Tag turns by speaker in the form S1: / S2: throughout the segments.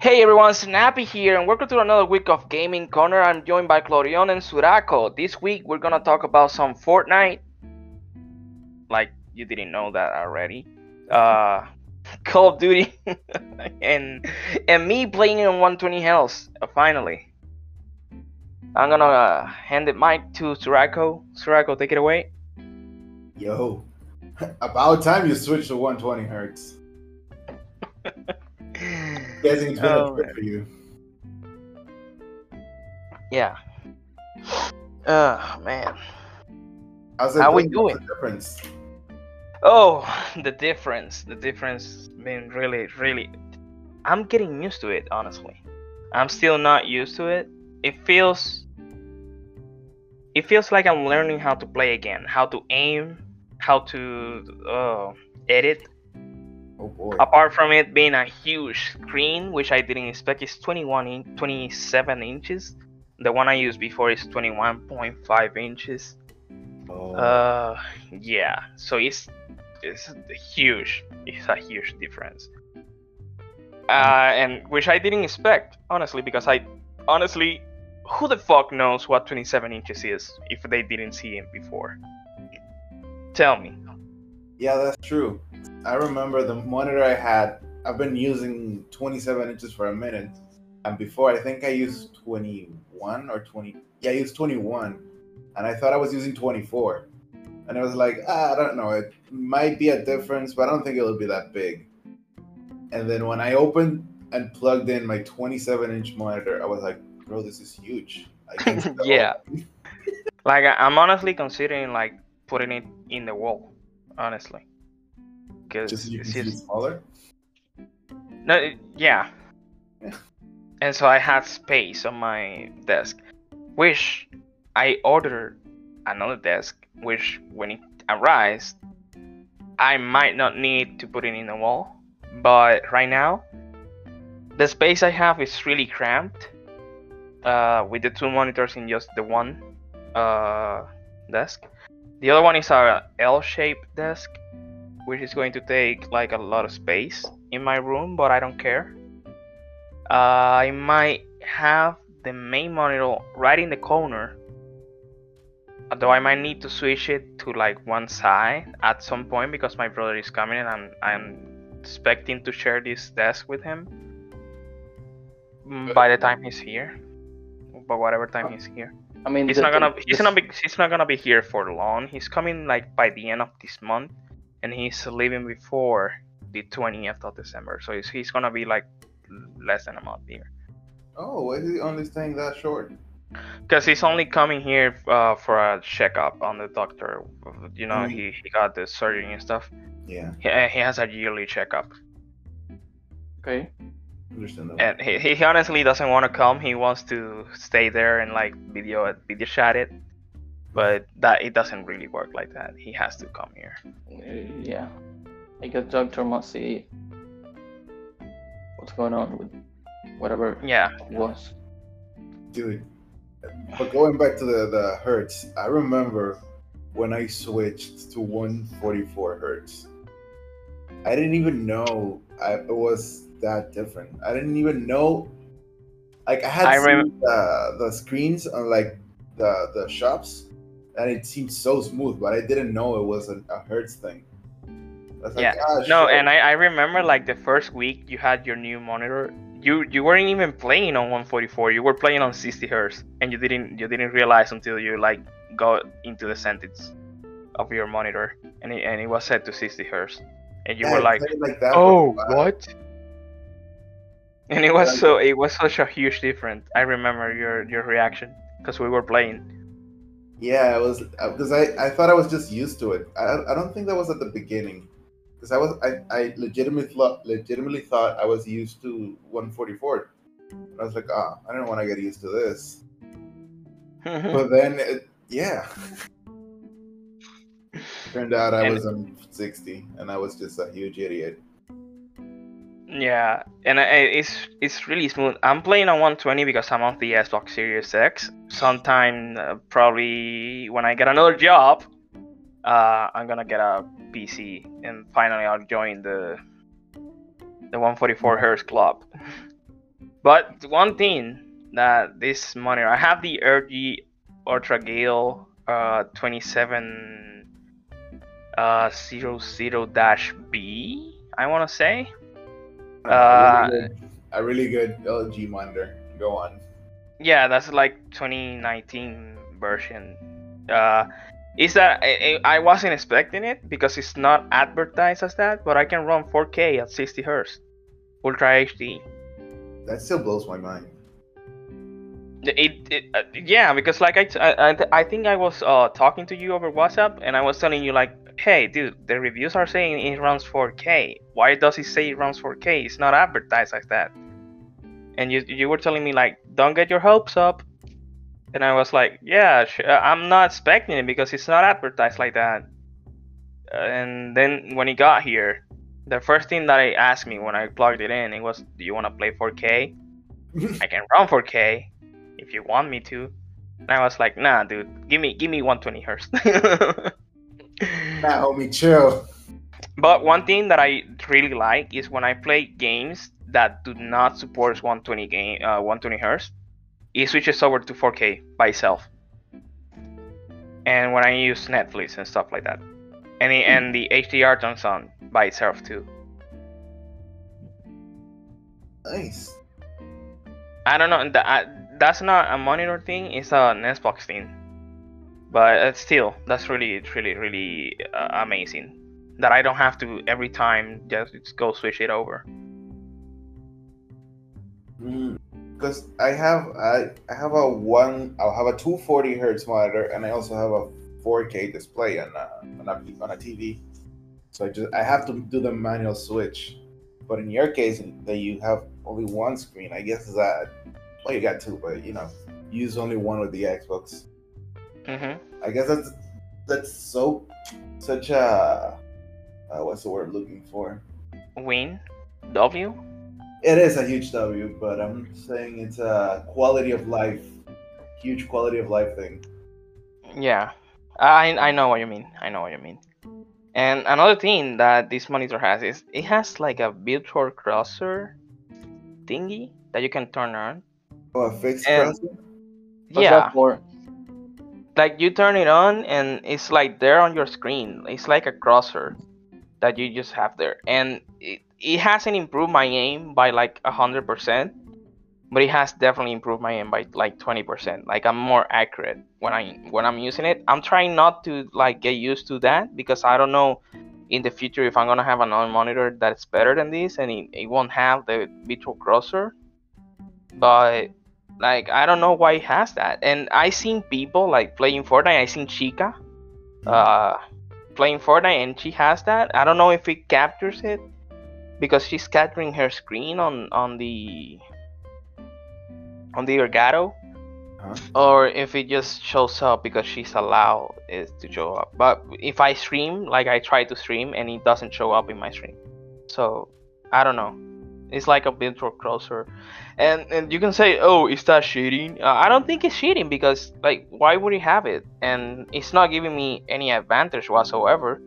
S1: Hey everyone, Snappy here, and welcome to another week of Gaming Corner. I'm joined by Clorion and Suraco. This week we're gonna talk about some Fortnite. Like you didn't know that already. Uh, Call of Duty, and and me playing in 120 health. Uh, finally, I'm gonna uh, hand the mic to Suraco. Suraco, take it away.
S2: Yo, about time you switched to 120 hertz. Guessing it's been
S1: Oh,
S2: a trip
S1: man.
S2: for you.
S1: Yeah. Oh man.
S2: How's it
S1: How we doing?
S2: The difference.
S1: Oh, the difference. The difference been really, really. I'm getting used to it, honestly. I'm still not used to it. It feels. It feels like I'm learning how to play again, how to aim, how to uh, edit.
S2: Oh boy.
S1: Apart from it being a huge screen, which I didn't expect, is 21 in 27 inches. The one I used before is 21.5 inches.
S2: Oh,
S1: Uh, yeah. So it's it's huge. It's a huge difference. Uh, and which I didn't expect, honestly, because I honestly, who the fuck knows what 27 inches is if they didn't see it before? Tell me.
S2: yeah, that's true. I remember the monitor I had. I've been using 27 inches for a minute, and before I think I used 21 or 20. Yeah, I used 21, and I thought I was using 24. And I was like, ah, I don't know. It might be a difference, but I don't think it'll be that big. And then when I opened and plugged in my 27 inch monitor, I was like, bro, this is huge.
S1: Yeah. Like I'm honestly considering like putting it in the wall, honestly, because
S2: Just so you
S1: it's
S2: can see it smaller.
S1: No, yeah.
S2: Yeah.
S1: And so I had space on my desk, which I ordered another desk, which when it arrives, I might not need to put it in the wall. But right now, the space I have is really cramped. Uh, with the two monitors in just the one uh, desk. The other one is a L-shaped desk, which is going to take like a lot of space in my room, but I don't care. Uh, I might have the main monitor right in the corner. Although I might need to switch it to like one side at some point because my brother is coming and I'm I'm expecting to share this desk with him. By the time he's here, by whatever time he's here.
S3: I mean,
S1: He's
S3: the-
S1: not gonna he's
S3: the-
S1: not be he's not gonna be here for long. He's coming like by the end of this month, and he's leaving before the twentieth of December. So he's, he's gonna be like less than a month here.
S2: Oh, why is he only staying that short?
S1: Because he's only coming here uh, for a checkup on the doctor. You know,
S2: Mm.
S1: he, he got the surgery and stuff.
S2: Yeah,
S1: He, uh, he has a yearly checkup,
S3: Okay.
S2: understandable.
S1: and he, he honestly doesn't want to come. He wants to stay there and like video video chat it, but that it doesn't really work like that. He has to come here.
S3: Yeah. I guess doctor must see what's going on with whatever
S1: Yeah.
S3: it was.
S2: Dude, but going back to the, the hertz, I remember when I switched to 144 hertz. I didn't even know I, it was that different. I didn't even know. Like I had
S1: I
S2: seen
S1: rem-
S2: the, the screens on like the the shops, and it seemed so smooth, but I didn't know it was a, a hertz thing. Like,
S1: Yeah.
S2: "Ah,
S1: No,
S2: shit."
S1: and I, I remember like the first week you had your new monitor. You you weren't even playing on 144. You were playing on 60 hertz, and you didn't you didn't realize until you like got into the settings of your monitor, and it, and it was set to 60 hertz, and you
S2: Yeah,
S1: were like,
S2: like that
S1: oh what? And it was so it was such a huge difference. I remember your your reaction because we were playing.
S2: Yeah, it was because I, I thought I was just used to it. I, I don't think that was at the beginning because I was I, I legitimately thought legitimately thought I was used to 144. And I was like, ah, I don't want to get used to this. But then, it, yeah, turned out I
S1: And-
S2: was on 60, and I was just a huge idiot.
S1: Yeah, and it's it's really smooth. I'm playing on 120 because I'm on the Xbox Series X. Sometime uh, probably when I get another job, uh, I'm gonna get a PC and finally I'll join the the 144 hertz club. But one thing that this monitor, I have the RG UltraGear uh, 27 uh, 00 B, I want to say.
S2: A,
S1: Uh,
S2: really good, a really good LG monitor. Go on.
S1: Yeah, that's like 2019 version. Uh, is that I, I I wasn't expecting it because it's not advertised as that, but I can run 4K at 60 hertz, Ultra HD.
S2: That still blows my mind.
S1: It, it uh, yeah, because like I, t- I, I- I think I was uh talking to you over WhatsApp and I was telling you like, hey, dude, the reviews are saying it runs 4K. Why does it say it runs 4K? It's not advertised like that. And you you were telling me like, don't get your hopes up. And I was like, yeah, uh, I'm not expecting it because it's not advertised like that. Uh, and then when it got here, the first thing that I asked me when I plugged it in, it was, do you want to play 4K? I can run 4K if you want me to. And I was like, nah, dude, give me give me 120 hertz.
S2: Nah, homie, chill.
S1: but one thing that I really like is when I play games that do not support 120 game uh, 120 hertz, it switches over to 4K by itself. And when I use Netflix and stuff like that, and the, and the HDR turns on by itself too.
S2: Nice.
S1: I don't know. That, I, that's not a monitor thing. It's an Xbox thing. But uh, still, that's really, really, really uh, amazing. That I don't have to every time just go switch it over.
S2: Because I have I, I have a one I'll have a 240 hertz monitor and I also have a 4K display on a, on a, on a TV. So I just I have to do the manual switch. But in your case, that you have only one screen, I guess that well you got two, but you know use only one with the Xbox.
S1: Hmm
S2: I guess that's that's so such a uh, what's the word looking for?
S1: Win, W.
S2: It is a huge W, but I'm saying it's a quality of life, huge quality of life thing.
S1: Yeah, I I know what you mean. I know what you mean. And another thing that this monitor has is it has like a virtual crosshair thingy that you can turn on.
S2: Oh, a fixed
S1: And-
S2: crossing?
S3: What's
S1: yeah,
S3: that for?
S1: Like you turn it on and it's like there on your screen. It's like a crosshair that you just have there, and it, it hasn't improved my aim by like a hundred percent, but it has definitely improved my aim by like twenty percent. Like I'm more accurate when I when I'm using it. I'm trying not to like get used to that because I don't know in the future if I'm gonna have another monitor that's better than this and it, it won't have the virtual crosshair. But like I don't know why it has that. And I seen people like playing Fortnite. I seen Chica, uh, playing Fortnite, and she has that. I don't know if it captures it because she's capturing her screen on on the on the Elgato,
S2: Huh?
S1: or if it just shows up because she's allowed it to show up. But if I stream, like I try to stream, and it doesn't show up in my stream, so I don't know. It's like a virtual crosshair, and and you can say, oh, is that cheating? Uh, I don't think it's cheating because like why would it have it? And it's not giving me any advantage whatsoever.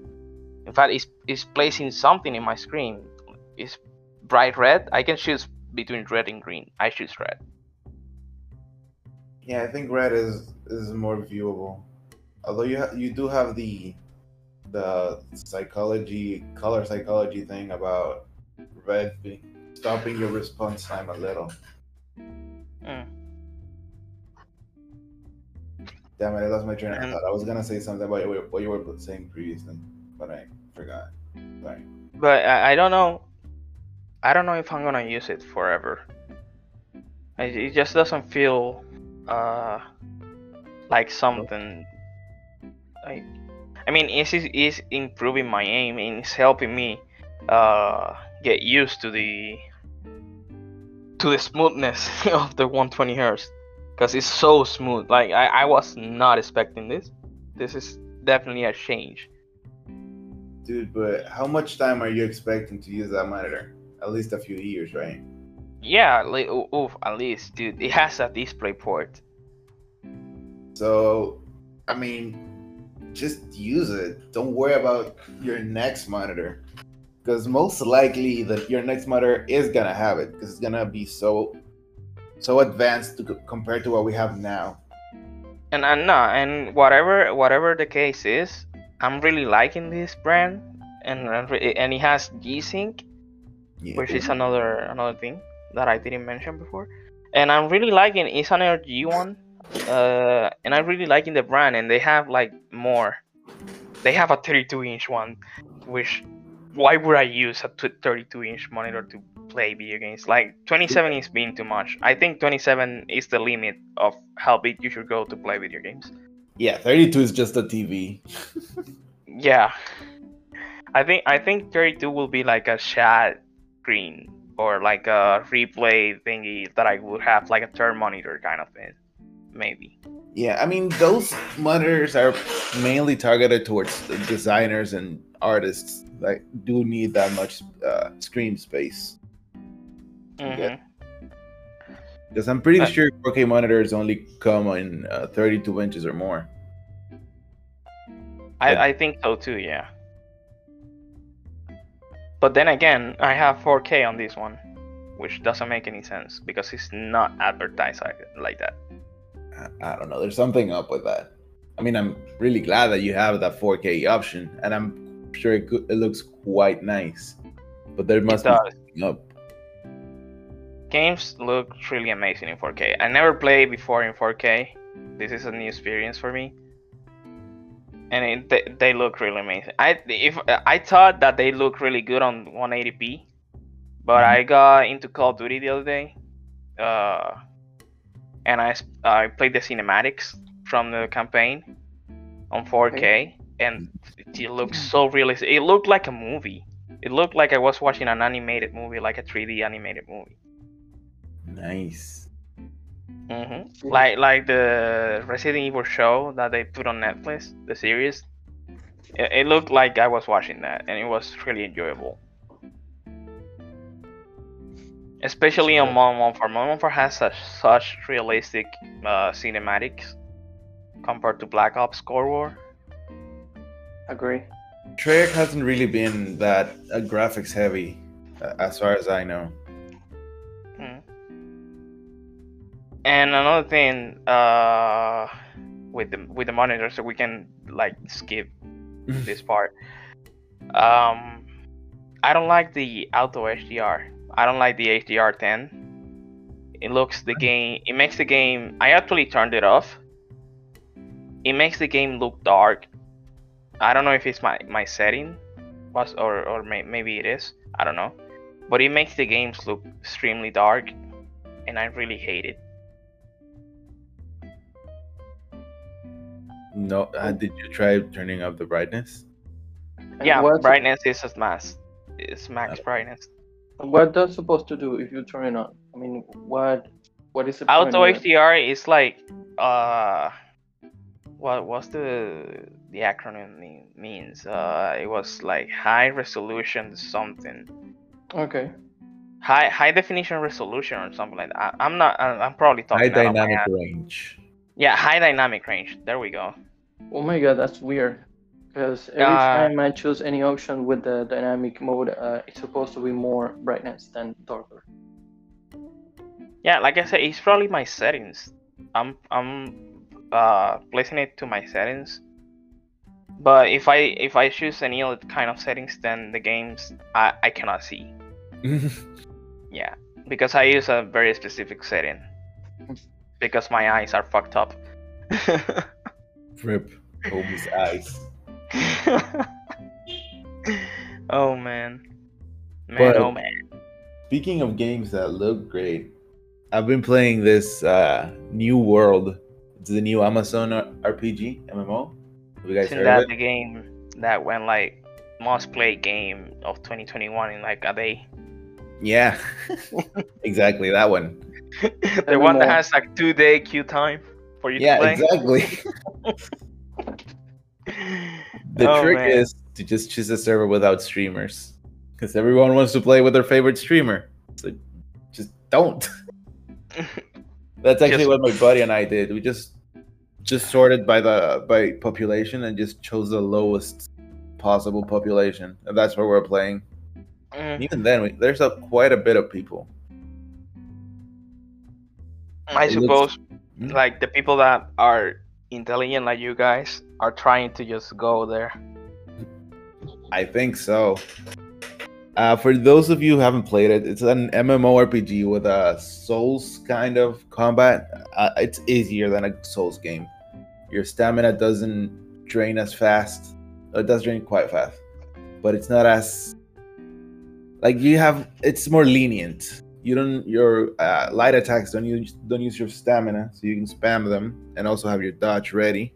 S1: In fact, it's it's placing something in my screen. It's bright red. I can choose between red and green. I choose red.
S2: Yeah, I think red is is more viewable. Although you ha- you do have the the psychology color psychology thing about red be- stopping your response time a little.
S1: Mm.
S2: Damn it, I lost my train of thought. I was gonna say something about what you- were saying previously, but I forgot. Sorry.
S1: But I, I don't know. I don't know if I'm gonna use it forever. It, it just doesn't feel uh like something. Like, I mean, it's it's it's improving my aim and it's helping me uh get used to the to the smoothness of the 120 hertz because it's so smooth. Like I, I was not expecting this. This is definitely a change.
S2: Dude, but how much time are you expecting to use that monitor? At least a few years, right?
S1: Yeah, like, oof, at least, dude, it has a display port.
S2: So, I mean, just use it. Don't worry about your next monitor, because most likely that your next monitor is gonna have it, because it's gonna be so so advanced to, compared to what we have now.
S1: And and no, and whatever whatever the case is, I'm really liking this brand, and and it has G-Sync,
S2: Yeah.
S1: which is another another thing that I didn't mention before. And I'm really liking it's an LG one, uh, and I'm really liking the brand. And they have like more. They have a 32 inch one, which why would I use a 32 inch monitor to play video games? Like 27 is being too much. I think 27 is the limit of how big you should go to play video games.
S2: yeah, 32 is just a TV.
S1: Yeah. I think I think 32 will be like a chat screen or like a replay thingy that I would have like a third monitor kind of thing. Maybe.
S2: Yeah, I mean those monitors are mainly targeted towards designers and artists that do need that much uh, screen space.
S1: Mhm.
S2: Yeah. Because I'm pretty
S1: Uh,
S2: sure 4K monitors only come in uh, 32 inches or more.
S1: I. I think so too, yeah. But then again, I have 4K on this one, which doesn't make any sense because it's not advertised like, like that.
S2: I, I don't know. There's something up with that. I mean, I'm really glad that you have that 4K option, and I'm sure it, could, it looks quite nice. But there must be up.
S1: Games look really amazing in 4K. I never played before in 4K. This is a new experience for me. And it, they, they look really amazing. I if I thought that they look really good on 180p, but
S2: Mhm.
S1: I got into Call of Duty the other day, uh, and I I played the cinematics from the campaign on 4K, and it, it looks so realistic. It looked like a movie. It looked like I was watching an animated movie, like a 3D animated movie.
S2: Nice.
S1: hmm Like like the Resident Evil show that they put on Netflix, the series. It, it looked like I was watching that, and it was really enjoyable. Especially on Modern Warfare. Modern Warfare has such such realistic uh, cinematics compared to Black Ops Cold War.
S3: Agree.
S2: Treyarch hasn't really been that uh, graphics heavy, uh, as far as I know.
S1: Mm. And another thing, uh, with the with the monitor, so we can like skip this part. Um, I don't like the auto HDR. I don't like the HDR 10. It looks the game. It makes the game. I actually turned it off. It makes the game look dark. I don't know if it's my my setting, was or or may, maybe it is. I don't know, but it makes the games look extremely dark, and I really hate it.
S2: No, uh, did you try turning up the brightness?
S1: Yeah,
S3: what's-
S1: brightness is as max. It's max brightness.
S3: What that's supposed to do if you turn it on? I mean, what what is it? point
S1: Auto
S3: of?
S1: HDR is like uh what what's the the acronym mean, means? Uh it was like high resolution something.
S3: Okay.
S1: High high definition resolution or something like that. I, I'm not I, I'm probably talking about.
S2: High
S1: out of my
S2: dynamic range.
S1: Yeah, high dynamic range. There we go.
S3: Oh my god, that's weird. Because every
S1: Uh,
S3: time I choose any option with the dynamic mode, uh, it's supposed to be more brightness than darker.
S1: Yeah, like I said, it's probably my settings. I'm I'm uh placing it to my settings. But if I if I choose any other kind of settings, then the games I, I cannot see. Yeah, because I use a very specific setting. Because my eyes are fucked up.
S2: Rip. Homie's eyes.
S1: oh man. Man,
S2: But-
S1: oh man.
S2: Speaking of games that look great, I've been playing this uh, New World. It's the new Amazon RPG MMO. Have you guys
S1: Isn't
S2: heard
S1: that
S2: of
S1: the game that went like most played game of 2021 in like a day?
S2: Yeah, exactly that one.
S1: the one that has like two day queue time for you
S2: Yeah,
S1: to play.
S2: exactly. The
S1: Oh,
S2: trick
S1: man.
S2: is to just choose a server without streamers, because everyone wants to play with their favorite streamer. So just don't. That's actually what my buddy and I did. We just just sorted by the by population and just chose the lowest possible population, and that's where we're playing.
S1: Mm,
S2: even then, we, there's a quite a bit of people.
S1: I
S2: It
S1: suppose
S2: Hmm?
S1: like the people that are intelligent like you guys are trying to just go there.
S2: I think so. Uh, for those of you who haven't played it, it's an MMORPG with a Souls kind of combat. Uh, it's easier than a Souls game. Your stamina doesn't drain as fast. It does drain quite fast, but it's not as like you have. It's more lenient. You don't your uh, light attacks don't use don't use your stamina, so you can spam them and also have your dodge ready.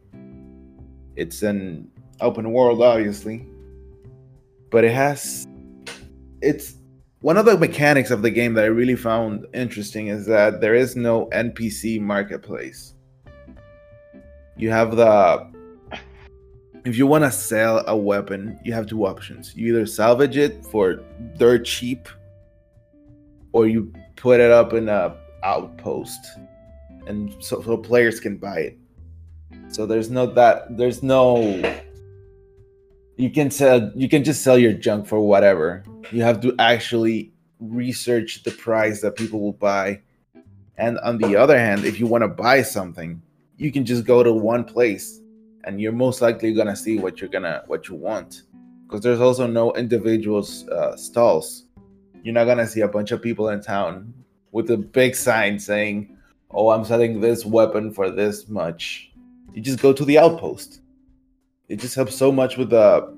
S2: It's an open world, obviously, but it has it's one of the mechanics of the game that I really found interesting is that there is no NPC marketplace. You have the if you want to sell a weapon, you have two options. You either salvage it for dirt cheap or you put it up in a outpost and so, so players can buy it. So there's no that there's no you can sell you can just sell your junk for whatever. You have to actually research the price that people will buy. And on the other hand if you want to buy something you can just go to one place and you're most likely gonna see what you're gonna what you want. Because there's also no individual uh, stalls. You're not gonna see a bunch of people in town with a big sign saying oh i'm selling this weapon for this much you just go to the outpost. It just helps so much with the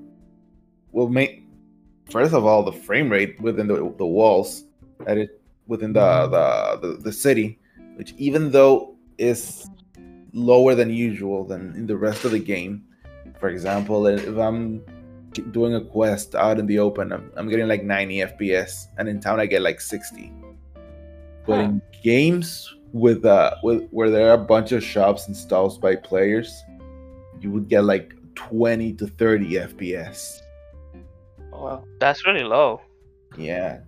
S2: well make first of all the frame rate within the, the walls that it within the, mm-hmm. the the the city which even though is lower than usual than in the rest of the game for example if i'm doing a quest out in the open i'm, I'm getting like 90 fps and in town i get like 60 but
S3: Huh.
S2: in games with uh with where there are a bunch of shops and stalls by players you would get like 20 to 30 fps
S3: Oh, wow.
S1: That's really low.
S2: yeah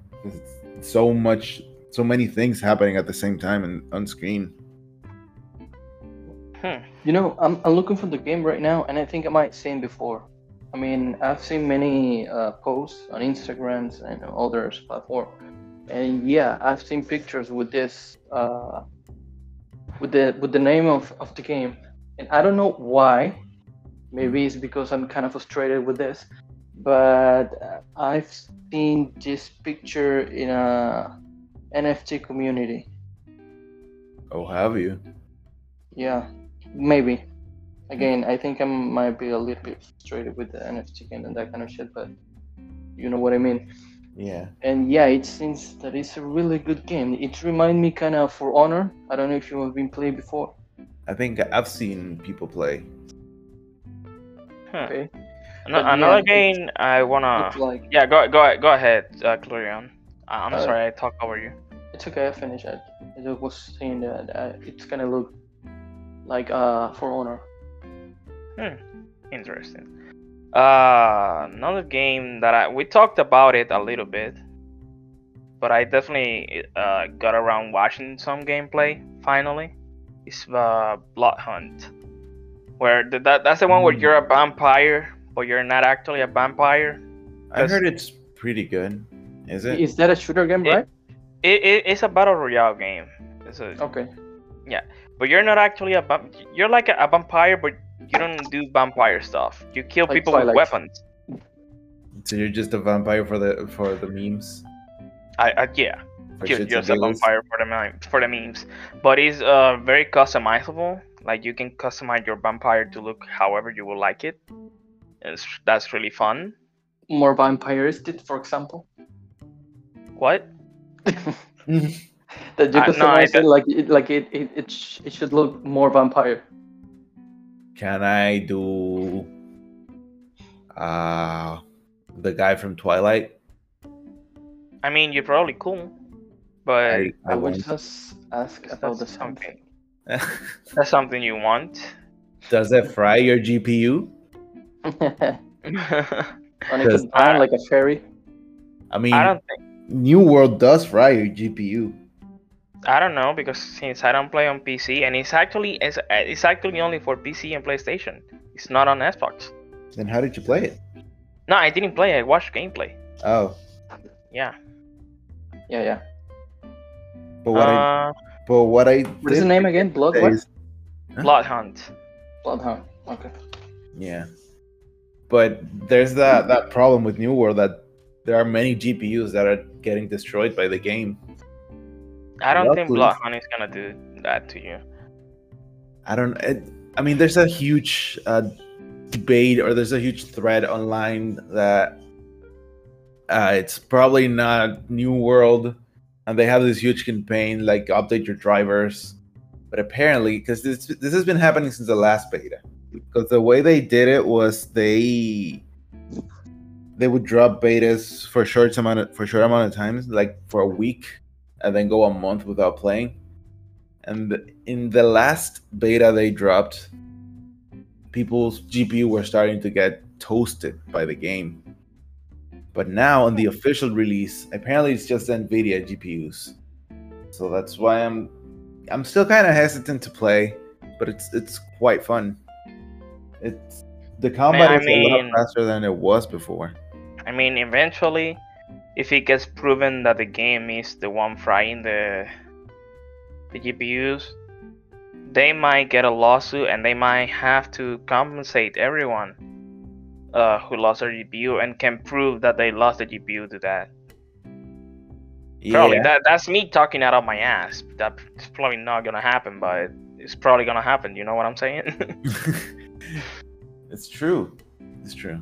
S2: so much so many things happening at the same time and on screen
S1: Hmm.
S3: You know, I'm, I'm looking for the game right now, and I think I might seen before. I mean, I've seen many uh, posts on Instagrams and others platform, and yeah, I've seen pictures with this, uh, with the with the name of, of the game, and I don't know why. Maybe it's because I'm kind of frustrated with this, but I've seen this picture in a NFT community.
S2: oh have you
S3: Yeah, maybe. Again, I think I might be a little bit frustrated with the NFT game and that kind of shit, but you know what I mean.
S2: Yeah
S3: And yeah, it seems that it's a really good game. It reminds me kind of For Honor. I don't know if you have been played before.
S2: i think i've seen people play
S1: Huh.
S3: Okay,
S1: Ano-
S3: But
S1: another
S3: yeah,
S1: game I wanna.
S3: like
S1: Yeah, go go go ahead, uh, Glorion. Uh, I'm
S3: Uh,
S1: sorry I talked over you.
S3: it's okay. I finished it. I was saying that uh, it's gonna look like uh For Honor. Hmm.
S1: Interesting. Uh, another game that I we talked about it a little bit, but I definitely uh, got around watching some gameplay finally. It's uh, Blood Hunt, where the, that that's the one where
S2: Mm.
S1: you're a vampire, but you're not actually a vampire.
S2: i heard it's pretty good is it
S3: Is that a shooter game,
S1: It-
S3: right?
S1: It, it it's a battle royale game. It's a,
S3: Okay.
S1: Yeah, but you're not actually a vamp- you're like a, a vampire, but you don't do vampire stuff. You kill
S3: Like
S1: people with weapons.
S2: so you're just a vampire for the for the memes
S1: I, I yeah.
S2: for
S1: You're just a vampire for the meme, for the memes, but it's uh very customizable. Like you can customize your vampire to look however you would like it. It's, that's really fun.
S3: More vampiristic, for example.
S1: What?
S3: that you
S1: Uh, no,
S3: it like it like it it, it, sh- it should look more vampire.
S2: Can I do uh the guy from Twilight?
S1: I mean, you're probably cool, but
S2: I, I
S3: I would
S2: won't.
S3: just ask about the
S1: that's something. That's something you want.
S2: Does it fry your GPU?
S3: On
S2: Because
S3: its own, like a fairy.
S2: I mean,
S1: I don't think.
S2: New World does fry your GPU.
S1: I don't know because since I don't play on PC and it's actually it's, it's actually only for PC and PlayStation. It's not on Xbox.
S2: Then how did you play it?
S1: No, I didn't play. I watched gameplay.
S2: Oh,
S1: Yeah.
S3: Yeah, yeah.
S2: but what? I,
S1: Uh,
S2: But what I
S3: What is the name again? Blood what?
S2: is- Huh?
S1: Blood Hunt.
S3: Bloodhound. Okay.
S2: Yeah. But there's that that problem with New World that there are many GPUs that are getting destroyed by the game.
S1: I don't think Blood is gonna do that to you.
S2: I don't. It, I mean, there's a huge uh, debate or there's a huge thread online that uh, it's probably not New World, and they have this huge campaign like update your drivers. But apparently, because this this has been happening since the last beta, because the way they did it was they they would drop betas for short amount of, for short amount of times, like for a week, and then go a month without playing. And in the last beta they dropped, people's GPU were starting to get toasted by the game. But now on the official release, apparently it's just Nvidia GPUs. So that's why I'm I'm still kind of hesitant to play, but it's it's quite fun. It's the combat
S1: I
S2: is a lot faster than it was before.
S1: I mean, eventually, if it gets proven that the game is the one frying the the GPUs, they might get a lawsuit and they might have to compensate everyone uh, who lost their GPU and can prove that they lost the GPU to that. Probably
S2: Yeah.
S1: that that's me talking out of my ass. That's probably not gonna happen, but it's probably gonna happen. You know what I'm saying?
S2: it's true. It's true.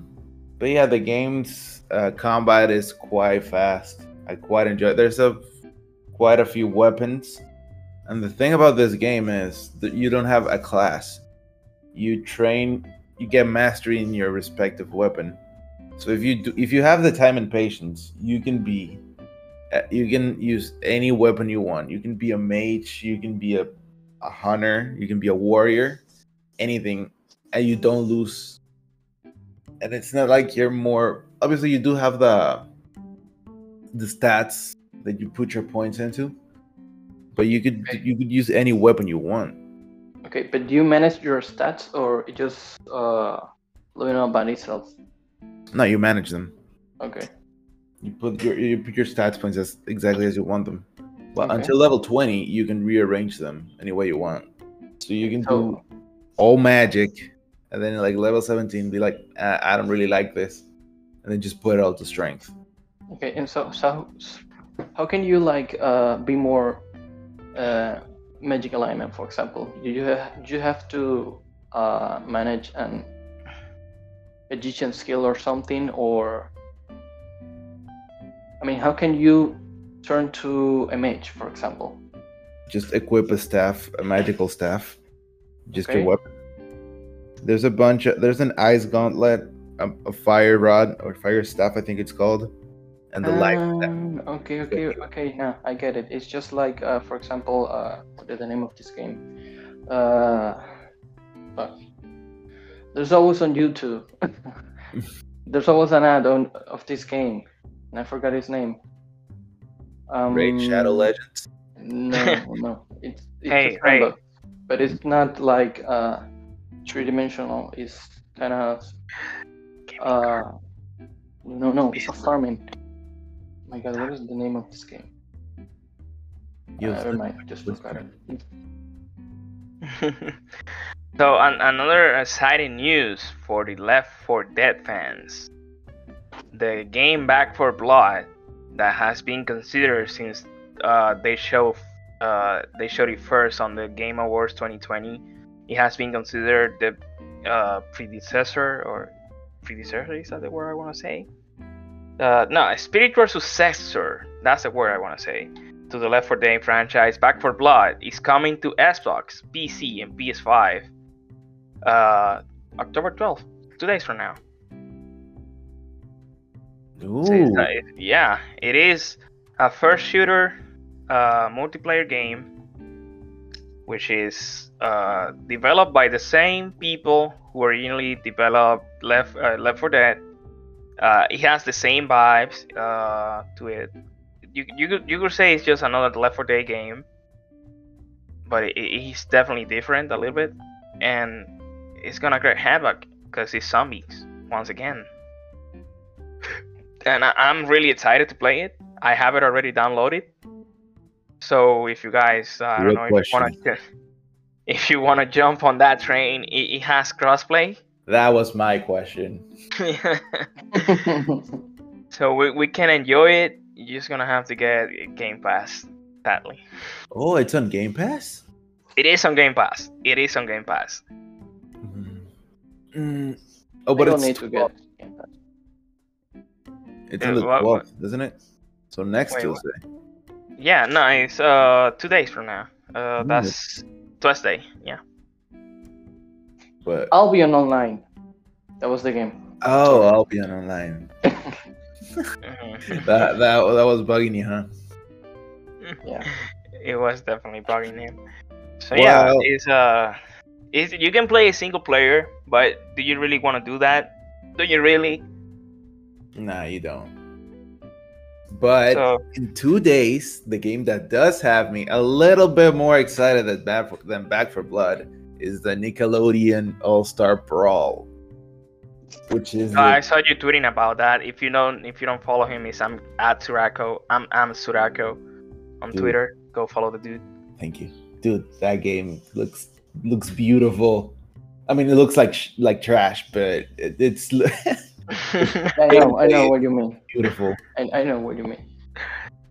S2: But yeah, the game's uh, combat is quite fast. I quite enjoy. It. There's a quite a few weapons, and the thing about this game is that you don't have a class. You train. You get mastery in your respective weapon. So if you do, if you have the time and patience, you can be. uh, You can use any weapon you want. You can be a mage. You can be a, a hunter. You can be a warrior. Anything and you don't lose. And it's not like you're more obviously you do have the the stats that you put your points into. But you could
S3: Okay.
S2: you could use any weapon you want.
S3: Okay, but do you manage your stats or it just uh living on by itself?
S2: No, you manage them.
S3: Okay.
S2: You put your you put your stats points as exactly as you want them. But
S3: Okay.
S2: until level 20, you can rearrange them any way you want. So you can do all magic and then like level 17 be like "Ah, I don't really like this and then just put it all to strength.
S3: okay, and so so how can you like uh be more uh magic alignment, for example? Do you ha- do you have to uh manage an magician skill or something, or I mean, how can you turn to a mage, for example?
S2: just equip a staff, a magical staff, just
S3: Okay.
S2: your weapon. There's a bunch of there's an ice gauntlet, a, a fire rod or fire staff, I think it's called, and the life. staff.
S3: Um, okay, okay, okay. Now I get it. It's just like, uh, for example, uh, what is the name of this game? Uh, fuck. There's always on YouTube. There's always an ad on of this game, and I forgot his name. Um,
S2: Raid Shadow Legends.
S3: No, no. It's, it's
S1: Hey,
S3: a kind
S1: hey.
S3: but it's not like uh, three dimensional. is kind of uh, no, no. It's a farming. my God, what is the name of this game?
S2: Use
S3: Uh, never mind. I just forgot it.
S1: so an- another exciting news for the Left 4 Dead fans. The game Back 4 Blood that has been considered since uh, they show uh, they showed it first on the Game Awards 2020. It has been considered the uh, predecessor or predecessor is that the word I want to say? Uh, no, a spiritual successor. That's the word I want to say to the Left 4 Dead franchise, Back 4 Blood is coming to Xbox, PC, and PS5 uh, October 12th, two days from now.
S2: Ooh,
S1: So yeah, it is a first shooter uh, multiplayer game, which is uh, developed by the same people who originally developed Left uh, Left 4 Dead. Uh, it has the same vibes uh, to it. You you could you could say it's just another Left 4 Dead game, but it, it's definitely different a little bit, and it's gonna create havoc because it's zombies once again and I, I'm really excited to play it. I have it already downloaded. So if you guys, uh, I don't
S2: Real
S1: know if you want to, if you want to jump on that train, it, it has crossplay.
S2: That was my question.
S1: so we, we can enjoy it. You're just gonna have to get Game Pass, sadly.
S2: Oh, it's on Game Pass.
S1: It is on Game Pass. It is on Game Pass.
S2: Mm. Mm. Oh, but it's
S3: need to get. Game Pass.
S2: it's on the
S1: what- what?
S2: 12th, isn't it? So next
S1: Wait, what?
S2: Tuesday.
S1: Yeah, no, it's uh two days from now. Uh,
S2: Mm.
S1: that's Tuesday. Yeah.
S2: But
S3: I'll be on online. That was the game.
S2: oh, I'll be on online.
S1: Mhm.
S2: That that that was bugging you, huh?
S3: Yeah.
S1: it was definitely bugging him. So yeah,
S2: Well-
S1: it's uh, it's, you can play a single player, but do you really want to do that? Do you really?
S2: Nah, you don't. But
S1: So
S2: in two days, the game that does have me a little bit more excited than Back for, than Back 4 Blood is the Nickelodeon All Star Brawl, which is
S1: uh, I saw you tweeting about that. If you don't, if you don't follow him, is I'm at Surako. I'm I'm Surako on
S2: Dude.
S1: Twitter. Go follow the dude.
S2: thank you, dude. That game looks looks beautiful. I mean, it looks like sh- like trash, but it, it's
S3: I know. I know what you mean.
S2: beautiful.
S3: I, I know what you mean.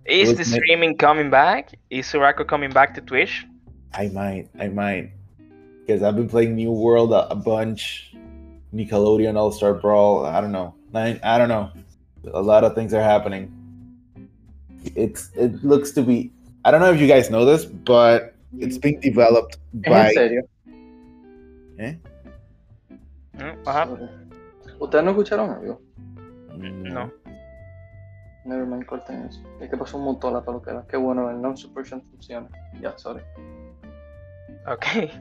S1: is the
S2: ma-
S1: streaming coming back? Is Surako coming back to Twitch?
S2: I might, I might, because I've been playing New World a, a bunch, Nickelodeon All Star Brawl. I don't know. I, I don't know. A lot of things are happening. It's it looks to be. I don't know if you guys know this, but it's being developed
S3: ¿Es en
S2: by.
S3: serio?
S1: Mm, what happened?
S3: ¿Ustedes no escucharon algo?
S1: No.
S3: Never mind, corten eso. Es que pasó un montón la todo lo que era. Qué bueno, el non-suppression funciona. Ya, sorry.
S1: Okay.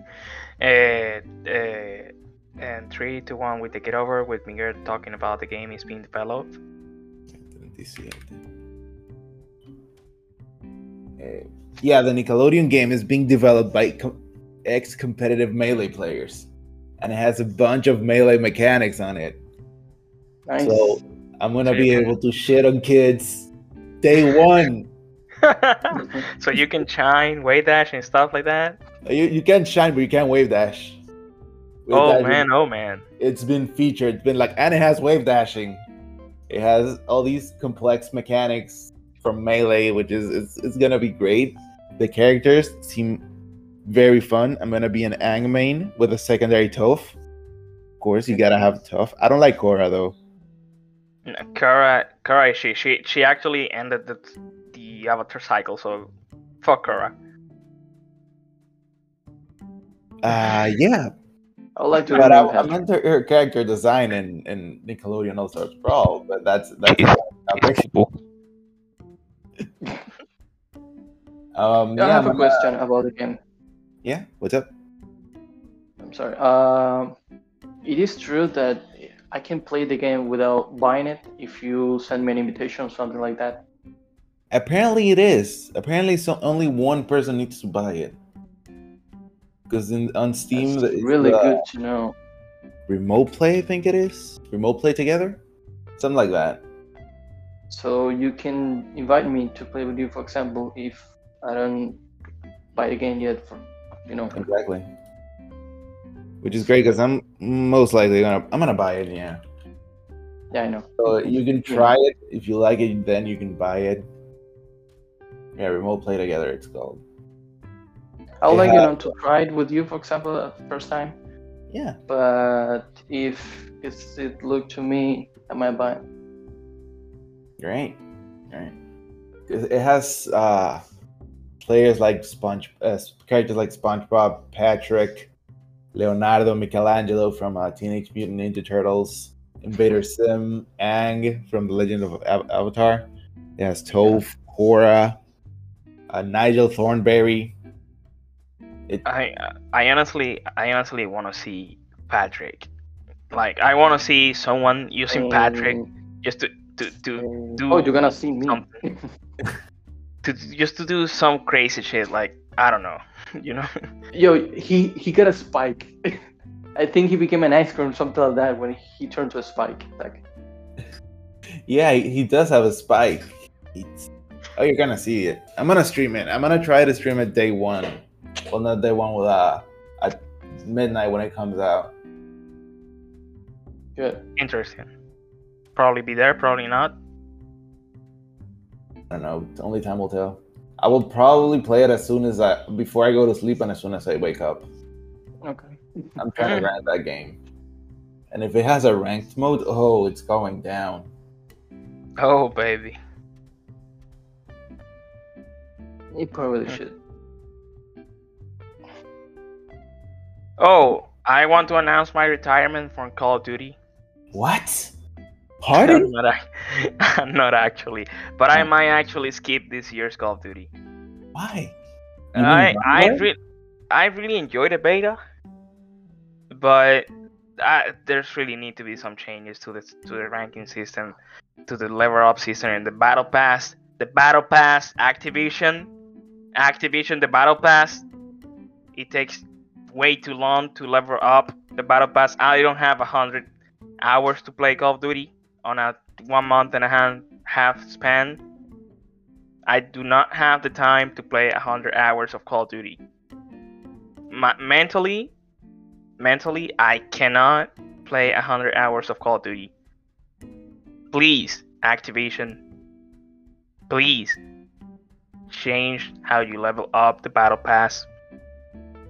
S1: Uh, uh, and three to one, we take it over with Miguel talking about the game is being developed.
S2: 27. Eh, yeah, the Nickelodeon game is being developed by com- ex-competitive melee players, and it has a bunch of melee mechanics on it.
S3: Nice.
S2: So I'm gonna be
S1: Yeah.
S2: able to shit on kids day one.
S1: so you can shine, wave dash, and stuff like that.
S2: Uh, you, you can shine, but you can't wave dash. Wave
S1: oh
S2: dash,
S1: man, oh man.
S2: it's been featured. It's been like, and it has wave dashing. It has all these complex mechanics from melee, which is it's, it's gonna be great. The characters seem very fun. I'm gonna be an Aang main with a secondary Toph. Of course, you gotta have Toph. I don't like Korra though.
S1: No, Kara, Kara, she she she actually ended the the Avatar cycle, so fuck Kara.
S2: Uh yeah,
S3: I would like to
S2: but I,
S3: know
S2: I meant her, her character design in, in Nickelodeon All Stars Brawl, but that's that's
S1: It's-
S2: not Um,
S3: I
S2: yeah,
S3: have a
S2: I'm gonna-
S3: question about the game.
S2: yeah. What's up?
S3: I'm sorry. Um, it is true that I can play the game without buying it if you send me an invitation or something like that.
S2: Apparently, it is. Apparently, so only one person needs to buy it. Because in on Steam,
S3: That's
S2: it's,
S3: really
S2: uh,
S3: good to know.
S2: Remote play, I think it is. Remote play together, something like that.
S3: So you can invite me to play with you, for example, if I don't buy the game yet. For you know,
S2: Exactly. Which is great because I'm most likely gonna I'm gonna buy it. Yeah.
S3: yeah, I know.
S2: So you can try it if you like it, then you can buy it. Yeah, remote play together. It's called.
S3: I would like you know to try it with you, for example, the first time.
S2: Yeah.
S3: But if it's, it looked to me, I might buy it.
S2: Great. Great. It it has uh, players like Sponge, uh, characters like SpongeBob, Patrick, Leonardo, Michelangelo from uh, Teenage Mutant Ninja Turtles, Invader Zim, Aang from The Legend of Av- Avatar. It has Toph, Korra, uh, Nigel Thornberry. It,
S1: I I honestly I honestly want to see Patrick. Like I want to see someone using Patrick
S3: Um,
S1: just to to to
S3: um,
S1: do
S3: oh, you're gonna see me.
S1: to just to do some crazy shit. Like I don't know, you know.
S3: Yo, he he got a spike. I think he became an ice cream, something like that, when he turned to a spike. Like,
S2: yeah, he he does have a spike. It's, Oh, you're gonna see it. I'm gonna stream it. I'm gonna try to stream it day one. Well, not day one with uh at midnight when it comes out.
S3: Good.
S1: Interesting. Probably be there, probably not.
S2: I don't know. Only time will tell. I will probably play it as soon as I before I go to sleep and as soon as I wake up.
S3: Okay.
S2: I'm trying to rank that game. And if it has a ranked mode, oh, it's going down.
S1: Oh baby.
S3: You probably hmm. should.
S1: Oh, I want to announce my retirement from Call of Duty.
S2: What?
S1: I'm
S2: Pardon?
S1: not, ac- I'm not actually, but I might actually skip this year's Call of Duty.
S2: Why? You
S1: I I re- I really enjoyed the beta, but I, there's really need to be some changes to the to the ranking system, to the level up system, and the battle pass. The battle pass activation, activation. The battle pass. It takes way too long to level up the battle pass. I don't have a hundred hours to play Call of Duty on a one month and a half half span. I do not have the time to play a hundred hours of Call of Duty. My, mentally, mentally, I cannot play a hundred hours of Call of Duty. Please, Activision, please change how you level up the battle pass.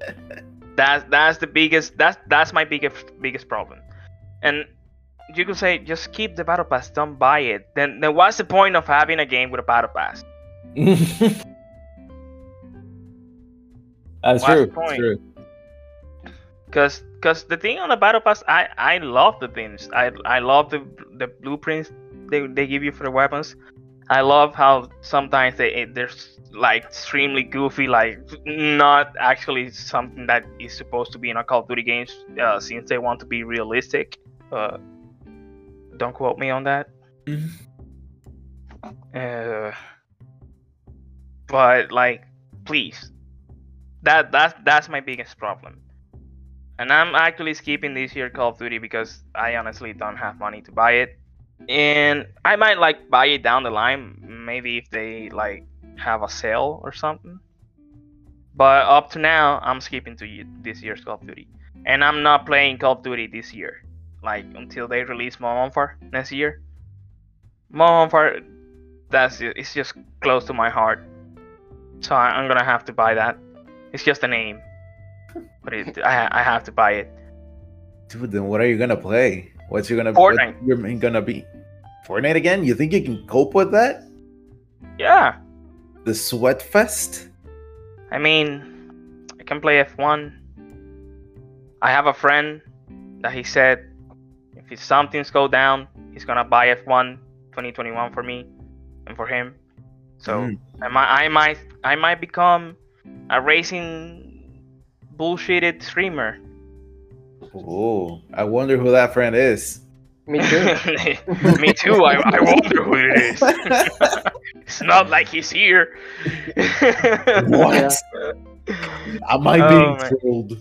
S1: that's that's the biggest that's that's my biggest biggest problem. And you could say just keep the battle pass, don't buy it. Then then what's the point of having a game with a battle pass?
S2: That's
S1: What's
S2: true. That's true.
S1: Cause, cause the thing on the battle pass, I, I love the things. I, I love the, the blueprints they, they give you for the weapons. I love how sometimes they they're like extremely goofy, like not actually something that is supposed to be in a Call of Duty games, uh, since they want to be realistic. Uh, don't quote me on that.
S2: Mhm.
S1: Uh, but like, please, that that's that's my biggest problem. And I'm actually skipping this year Call of Duty because I honestly don't have money to buy it. And I might like buy it down the line, maybe if they like have a sale or something. But up to now, I'm skipping to this year's Call of Duty, and I'm not playing Call of Duty this year, like until they release Modern Warfare next year. Modern Warfare, that's it's just close to my heart, so I, I'm gonna have to buy that. It's just a name, but it, I I have to buy it.
S2: Dude, then what are you gonna play? What's you gonna
S1: Fortnite.
S2: What's your main gonna be? Fortnite again? You think you can cope with that?
S1: Yeah,
S2: The sweat fest?
S1: I mean, I can play F1. I have a friend that he said if something's go down, he's gonna buy F1 2021 for me and for him. So
S2: Mm.
S1: I might, I might, I might become a racing bullshitted streamer.
S2: Oh, I wonder who that friend is.
S3: Me too.
S1: me too. I, I wonder who it is. it's not like he's here.
S2: What? Am I
S1: Oh,
S2: being
S1: man.
S2: trolled?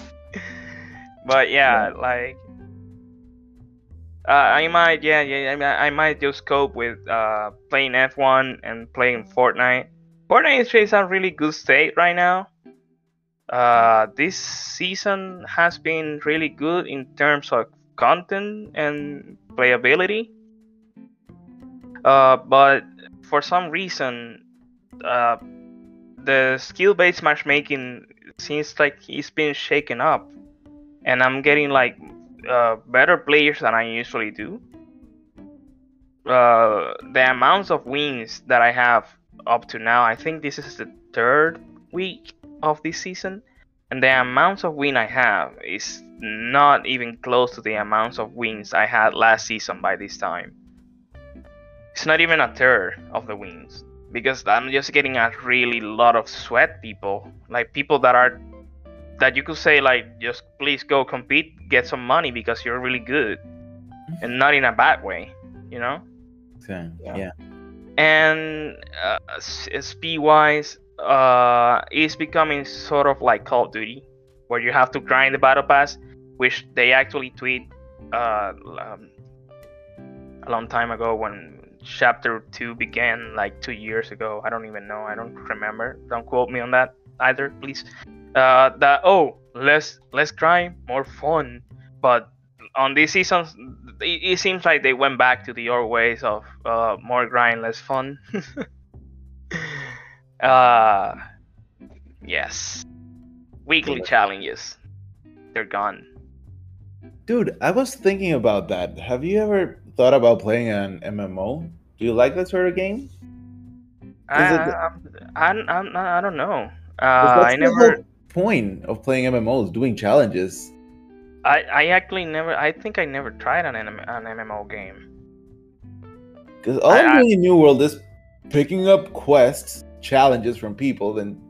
S1: but yeah, like uh, I might, yeah, yeah, I, might- I might just cope with uh, playing F1 and playing Fortnite. Fortnite is in a really good state right now. Uh, this season has been really good in terms of content and playability. Uh, but for some reason, uh, the skill-based matchmaking seems like it's been shaken up, and I'm getting like uh, better players than I usually do. Uh, the amounts of wins that I have up to now, I think this is the third week of this season, and the amounts of win I have is not even close to the amounts of wins I had last season by this time. It's not even a third of the wins because I'm just getting a really lot of sweat people, like people that are that you could say like just please go compete, get some money because you're really good, and not in a bad way, you know.
S2: Okay,
S3: Yeah.
S2: yeah.
S1: And uh, speed wise, uh, it's becoming sort of like Call of Duty, where you have to grind the battle pass, which they actually tweet uh, um, a long time ago when chapter two began like two years ago. I don't even know. I don't remember. Don't quote me on that either, please. Uh, that oh, less less crime, more fun. But on these seasons, it, it seems like they went back to the old ways of uh, more grind, less fun. uh, yes, weekly challenges, they're gone.
S2: Dude, I was thinking about that. Have you ever thought about playing an MMO? Do you like that sort of game?
S1: I,
S2: it-
S1: I, I, I, I don't know Uh, I never.
S2: Point of playing MMOs, doing challenges.
S1: I, I actually never. I think I never tried an, an MMO game.
S2: Because all
S1: I-
S2: I'm
S1: I-
S2: doing in New World is picking up quests, challenges from people, then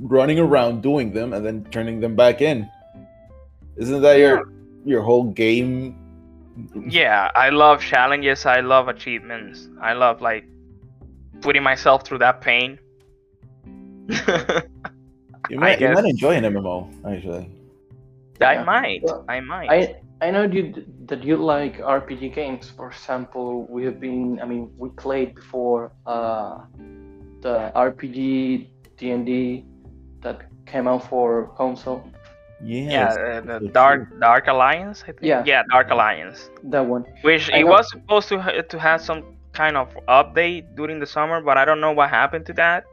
S2: running around doing them, and then turning them back in. Isn't that your your whole game?
S1: Yeah, I love challenges. I love achievements. I love like putting myself through that pain.
S2: You might you might enjoy an MMO actually.
S1: I
S3: Yeah.
S1: might.
S3: Well,
S1: I might.
S3: I I know you that you like RPG games. For example, we have been. I mean, we played before uh, the RPG D and D that came out for console.
S2: Yeah.
S1: yeah, uh, the Dark Dark Alliance. I think.
S3: Yeah.
S1: Yeah, Dark Alliance.
S3: That one.
S1: Which
S3: I
S1: it
S3: know-
S1: was supposed to ha- to have some kind of update during the summer, but I don't know what happened to that.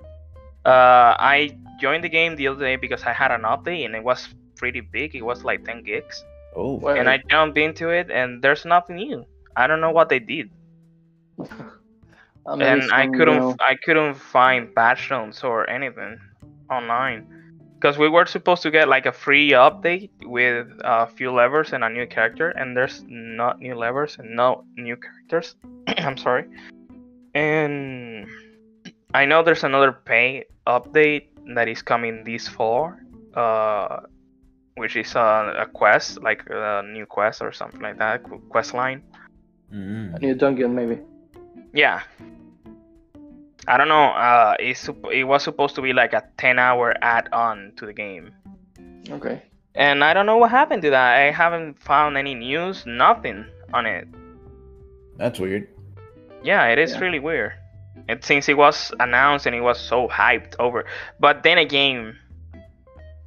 S1: Uh, I joined the game the other day because I had an update and it was pretty big. It was like 10 gigs,
S2: Oh,
S3: Well,
S1: and I jumped into it and there's nothing new. I don't know what they did, and I couldn't
S3: know,
S1: I couldn't find patch notes or anything online because we were supposed to get like a free update with a few levers and a new character, and there's not new levers and no new characters. I'm sorry, and I know there's another pay update that is coming this fall, uh, which is a, a quest like a new quest or something like that, quest line.
S2: Mm.
S3: a new dungeon maybe.
S1: Yeah. I don't know. Uh, it's it was supposed to be like a 10 hour add on to the game.
S3: Okay.
S1: And I don't know what happened to that. I haven't found any news, nothing on it.
S2: that's weird.
S1: Yeah, it is
S3: Yeah.
S1: really weird. It since it was announced and it was so hyped over. But then again,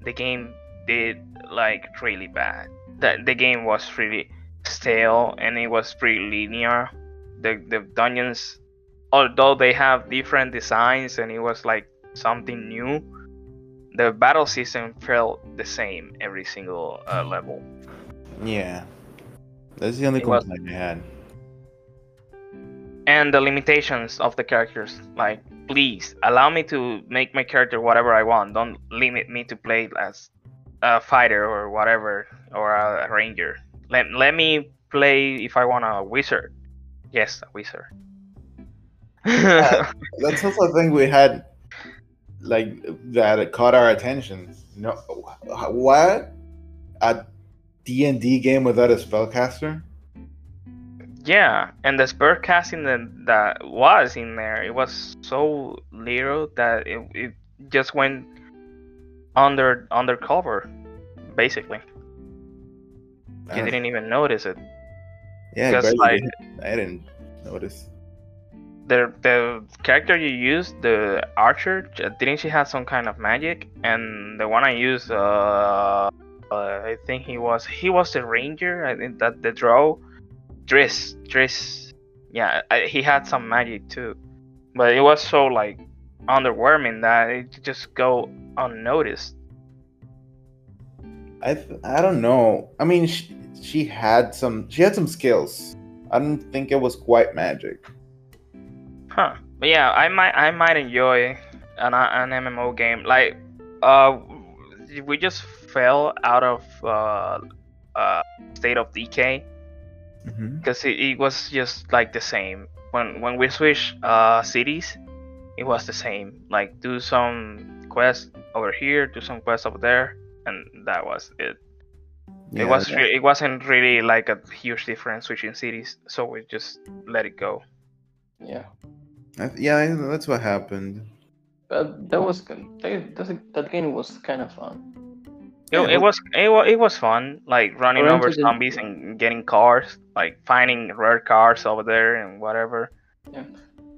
S1: the game did like really bad. The the game was really stale and it was pretty linear. The the dungeons although they have different designs and it was like something new, the battle system felt the same every single uh, level.
S2: Yeah. That's the only
S1: It was-
S2: complaint I had.
S1: And the limitations of the characters. Like, please allow me to make my character whatever I want. Don't limit me to play as a fighter or whatever or a ranger. Let let me play if I want a wizard. Yes, a wizard.
S2: Yeah. That's also a thing we had, like that caught our attention. No, what a D and D game without a spellcaster?
S1: Yeah, and the spell casting that, that was in there, it was so little that it, it just went under undercover, basically. You
S2: Uh,
S1: didn't even notice it.
S2: yeah, I
S1: because,
S2: barely
S1: like-.
S2: I didn't notice.
S1: the the character you used, the archer, didn't she have some kind of magic? And the one I used, uh, uh I think he was he was the ranger. I think that the drow, Drizzt, Drizzt, yeah, I, he had some magic too, but it was so like underwhelming that it just go unnoticed.
S2: I th- I don't know. I mean, she, she had some she had some skills. I don't think it was quite magic.
S1: Huh. But yeah, I might I might enjoy an an MMO game. Like uh we just fell out of uh uh state of decay
S2: Mm-hmm.
S1: because it, it was just like the same. When when we switched uh cities, it was the same. Like do some quests over here, do some quests over there, and that was it. it was re- it wasn't really like a huge difference switching cities, so we just let it go.
S3: Yeah.
S2: I th- yeah, I- that's what happened.
S3: But that was good. That, that game was kind of fun.
S1: It,
S2: Yeah,
S1: it was it was it was fun, like running over zombies and getting cars, like finding rare cars over there and whatever.
S3: Yeah,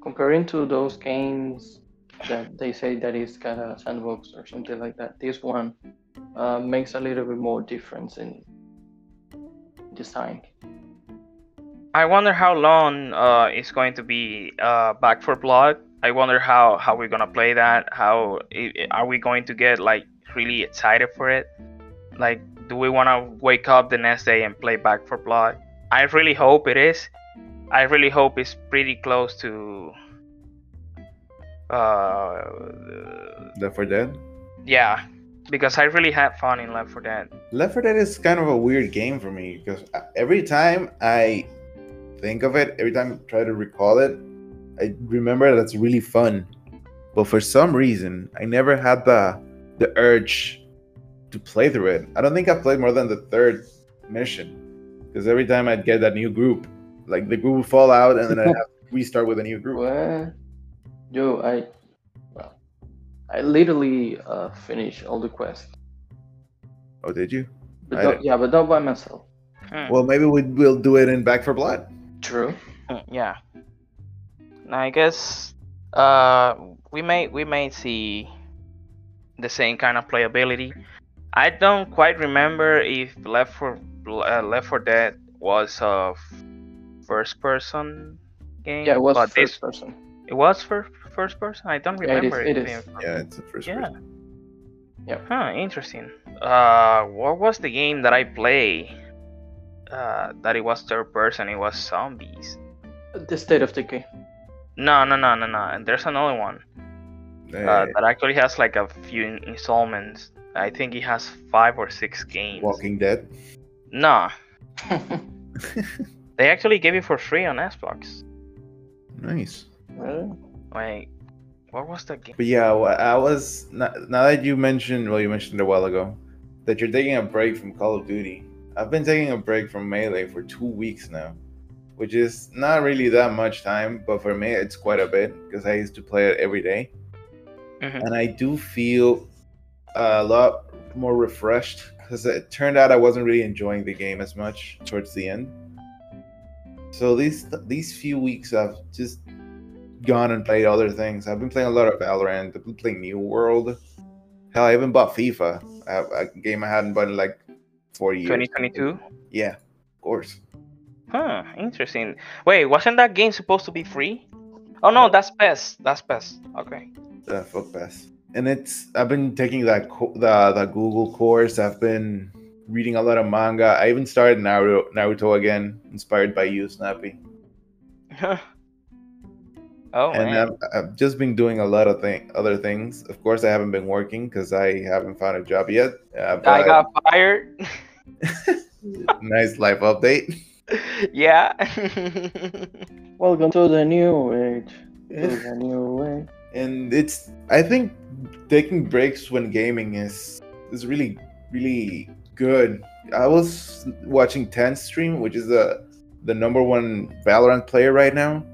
S3: Comparing to those games that they say that is kind of sandbox or something like that, this one uh, makes a little bit more difference in design.
S1: I wonder how long uh, it's going to be uh, Back 4 Blood. I wonder how how we're gonna play that. How are we going to get like really excited for it? Like, do we want to wake up the next day and play Back 4 Blood? I really hope it is. I really hope it's pretty close to. Uh,
S2: Left 4 Dead.
S1: yeah, because I really had fun in Left 4 Dead.
S2: Left 4 Dead is kind of a weird game for me because every time I think of it, every time I try to recall it, I remember that's really fun. But for some reason, I never had the the urge to play through it. I don't think I've played more than the third mission because every time I'd get that new group, like the group would fall out and then I'd have to restart with a new group.
S3: Well, yo, I, well, I literally uh, finished all the quests.
S2: Oh, did you?
S3: But
S2: I
S3: don't,
S2: don't-
S3: yeah, but not by myself.
S1: Hmm.
S2: Well, maybe we will do it in Back 4 Blood.
S3: True.
S1: Mm, yeah. Now I guess uh we may we may see the same kind of playability. I don't quite remember if Left for uh, Left 4 Dead was a f- first person game.
S3: Yeah, it was first
S1: this
S3: person.
S1: it was for first person. I don't
S3: Yeah, it is,
S1: remember
S3: it
S1: it
S3: is.
S1: being-
S2: Yeah, it's a first
S1: Yeah.
S2: person. Yeah.
S1: Huh, interesting. Uh, what was the game that I play? Uh, that it was third person. It was zombies.
S3: The state of decay.
S1: No, no, no, no, no. And there's another one. Uh, that actually has like a few installments. I think it has five or six games.
S2: Walking Dead.
S1: Nah, they actually gave it for free on Xbox.
S2: Nice.
S3: really?
S1: Wait, what was the game?
S2: But yeah, wha- I was now, now that you mentioned, well, you mentioned it a while ago that you're taking a break from Call of Duty. I've been taking a break from Melee for two weeks now, which is not really that much time, but for me, it's quite a bit because I used to play it every day,
S1: Mhm.
S2: and I do feel a lot more refreshed because it turned out I wasn't really enjoying the game as much towards the end. So these these few weeks I've just gone and played other things. I've been playing a lot of Valorant. I've been playing New World. Hell, I even bought FIFA, a, a game I hadn't bought in like four years.
S1: 2022.
S2: Yeah, of course.
S1: Huh, interesting. Wait, wasn't that game supposed to be free? Oh no, that's best. That's best. Okay.
S2: The fuck pass. And it's I've been taking that co- the the Google course. I've been reading a lot of manga. I even started Naruto Naruto again, inspired by you, Snappy.
S1: oh
S2: and
S1: man.
S2: I've, I've just been doing a lot of thing, other things. Of course, I haven't been working because I haven't found a job yet. Uh, but
S1: I got fired.
S2: nice life update.
S1: yeah.
S3: Welcome to the new age. To the new age.
S2: And it's I think taking breaks when gaming is is really really good. I was watching TenZ stream, which is the the number one Valorant player right now,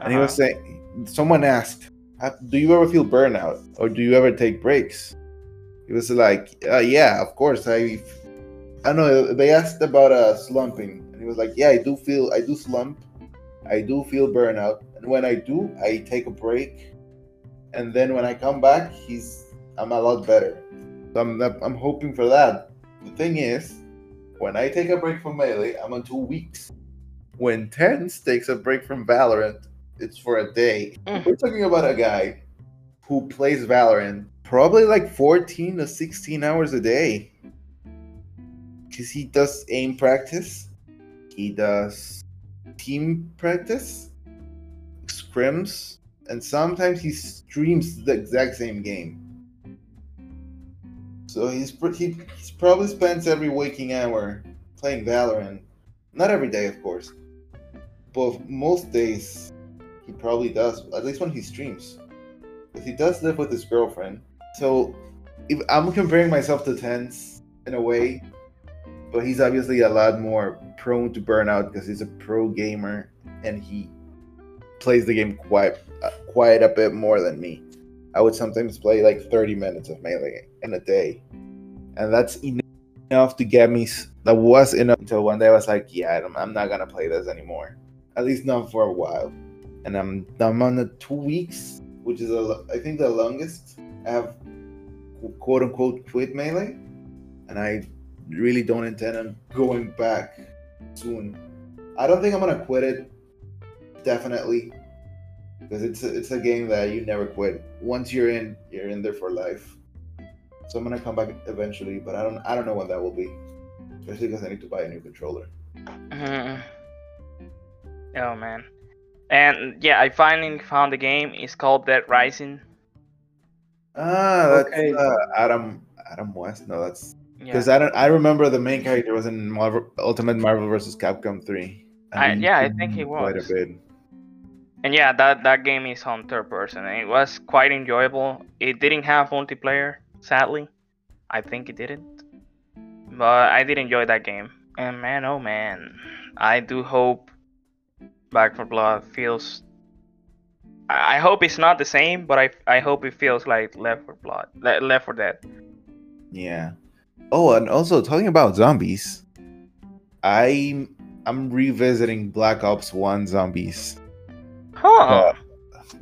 S2: and he was
S1: Uh-huh.
S2: saying someone asked, "Uh, "Do you ever feel burnout, or do you ever take breaks?" He was like, uh, "Yeah, of course. I I know." They asked about uh, slumping, and he was like, "Yeah, I do feel I do slump, I do feel burnout, and when I do, I take a break." And then when I come back, he's I'm a lot better. So I'm I'm hoping for that. The thing is, when I take a break from melee, I'm on two weeks. When TenZ takes a break from Valorant, it's for a day.
S1: Mm.
S2: We're talking about a guy who plays Valorant probably like 14 to 16 hours a day. Because he does aim practice, he does team practice, scrims, and sometimes he streams the exact same game. So he's he, probably spends every waking hour playing Valorant. Not every day, of course, but most days he probably does. At least when he streams, because he does live with his girlfriend. So if I'm comparing myself to TenZ in a way, but he's obviously a lot more prone to burnout because he's a pro gamer and he plays the game quite uh, quite a bit more than me. I would sometimes play like 30 minutes of melee in a day, and that's enough to get me. That was enough until one day I was like, "Yeah, I'm, I'm not gonna play this anymore. At least not for a while." and I'm I'm on the two weeks, which is a, I think the longest I have quote unquote quit melee, and I really don't intend on going back soon. I don't think I'm gonna quit it. Definitely, because it's a, it's a game that you never quit. Once you're in, you're in there for life. So I'm gonna come back eventually, but I don't I don't know when that will be. Especially because I need to buy a new controller.
S1: Mhm. Oh man. And yeah, I finally found the game. It's called Dead Rising.
S2: Ah, that's
S3: Okay.
S2: uh, Adam Adam West. No, that's
S1: Yeah.
S2: because I don't. I remember the main character was in Marvel, Ultimate Marvel vs. Capcom three.
S1: I-
S2: And
S1: yeah, I think he
S2: him quite a
S1: was.
S2: bit.
S1: And yeah, that that game is on third person. It was quite enjoyable. It didn't have multiplayer, sadly. I think it didn't. But I did enjoy that game. And man, oh man, I do hope Back 4 Blood feels. I hope it's not the same, but I I hope it feels like Left for Blood, Le- Left 4 Dead.
S2: Yeah. Oh, and also talking about zombies, I'm I'm revisiting Black Ops One Zombies,
S1: Huh?
S2: Uh,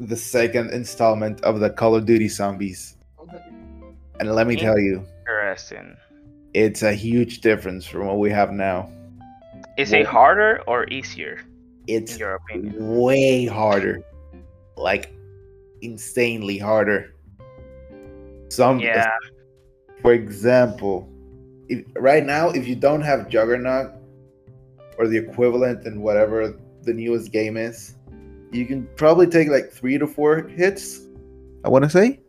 S2: the second installment of the Call of Duty Zombies, and let me tell you,
S1: Interesting.
S2: it's a huge difference from what we have now.
S1: Is it harder or easier,
S2: It's
S1: your opinion?
S2: way harder, like insanely harder. Some,
S1: Yeah.
S2: for example, if, right now, if you don't have Juggernaut or the equivalent in whatever the newest game is, you can probably take like three to four hits. I want to say,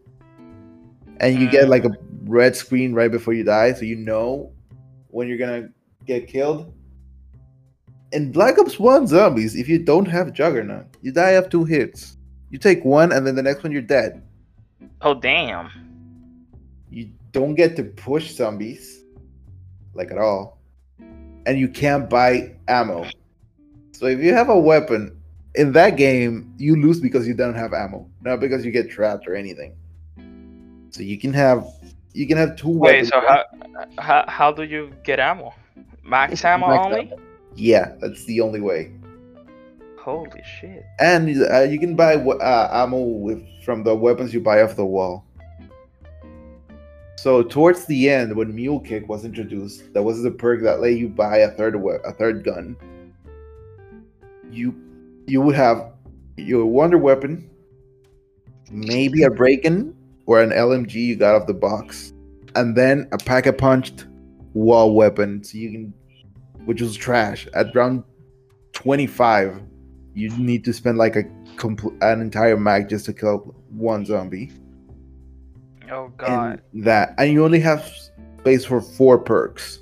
S2: and you get like a red screen right before you die, so you know when you're gonna get killed. In Black Ops One Zombies, if you don't have Juggernaut, you die of two hits. You take one, and then the next one you're dead.
S1: Oh damn.
S2: you don't get to push zombies like at all and you can't buy ammo so if you have a weapon in that game you lose because you don't have ammo not because you get trapped or anything so you can have you can have two
S1: Wait,
S2: weapons
S1: so how, how how do you get ammo? Max ammo
S2: Max
S1: only?
S2: ammo. yeah that's the only way
S1: Holy shit.
S2: and uh, you can buy we- uh, ammo with from the weapons you buy off the wall so towards the end when mule kick was introduced that was the perk that let you buy a third we- a third gun you you would have your wonder weapon maybe a break-in or an lmg you got off the box and then a pack a punched wall weapon. So you can which was trash. At round 25 you need to spend like a compl- an entire mag just to kill one zombie.
S1: Oh god.
S2: and that and you only have space for four perks.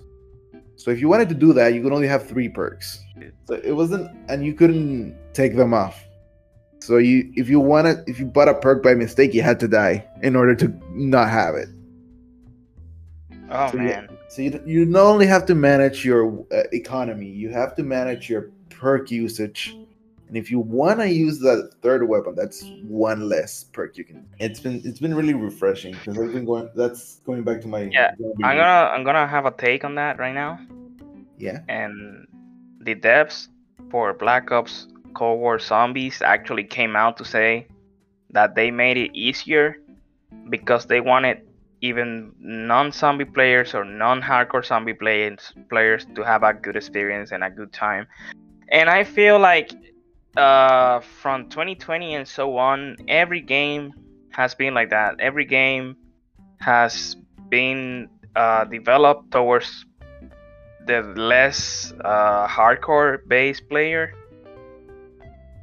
S2: So if you wanted to do that you could only have three perks so it wasn't and you couldn't take them off. So you if you wanted if you bought a perk by mistake you had to die in order to not have it.
S1: Oh
S2: so you-
S1: man.
S2: so you, you not only have to manage your uh, economy you have to manage your perk usage. And if you want to use the third weapon that's one less perk you can it's been it's been really refreshing because i've been going that's going back to my
S1: Yeah, I'm gonna I'm gonna have a take on that right now.
S2: yeah.
S1: And the devs for Black Ops Cold War Zombies actually came out to say that they made it easier because they wanted even non-zombie players or non-hardcore zombie players players to have a good experience and a good time. And I feel like uh, from 2020 and so on, every game has been like that. Every game has been uh, developed towards the less uh, hardcore based player.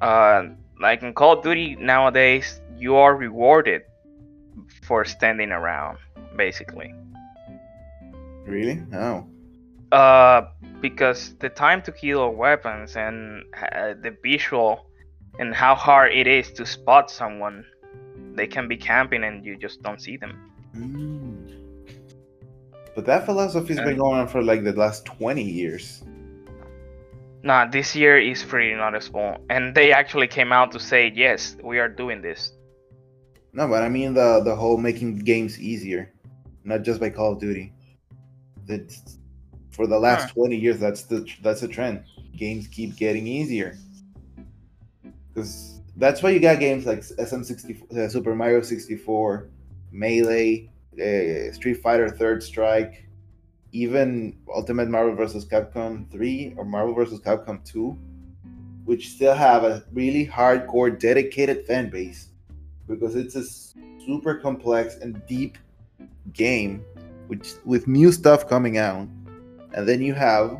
S1: Uh, like in Call of Duty nowadays, you are rewarded for standing around, basically.
S2: really oh
S1: Uh, because the time to kill weapons and uh, the visual and how hard it is to spot someone, they can be camping and you just don't see them.
S2: Mm. But that philosophy's been going on for like the last 20 years.
S1: Nah, this year is pretty noticeable, and they actually came out to say yes, we are doing this.
S2: no but i mean the the whole making games easier not just by call of duty. That's for the last 20 years that's the that's the trend. Games keep getting easier. Because that's why you got games like SM64, uh, Super Mario 64, Melee, uh, Street Fighter Third Strike, even Ultimate Marvel vs. Capcom 3 or Marvel vs. Capcom 2, which still have a really hardcore, dedicated fan base because it's a super complex and deep game, which with new stuff coming out, and then you have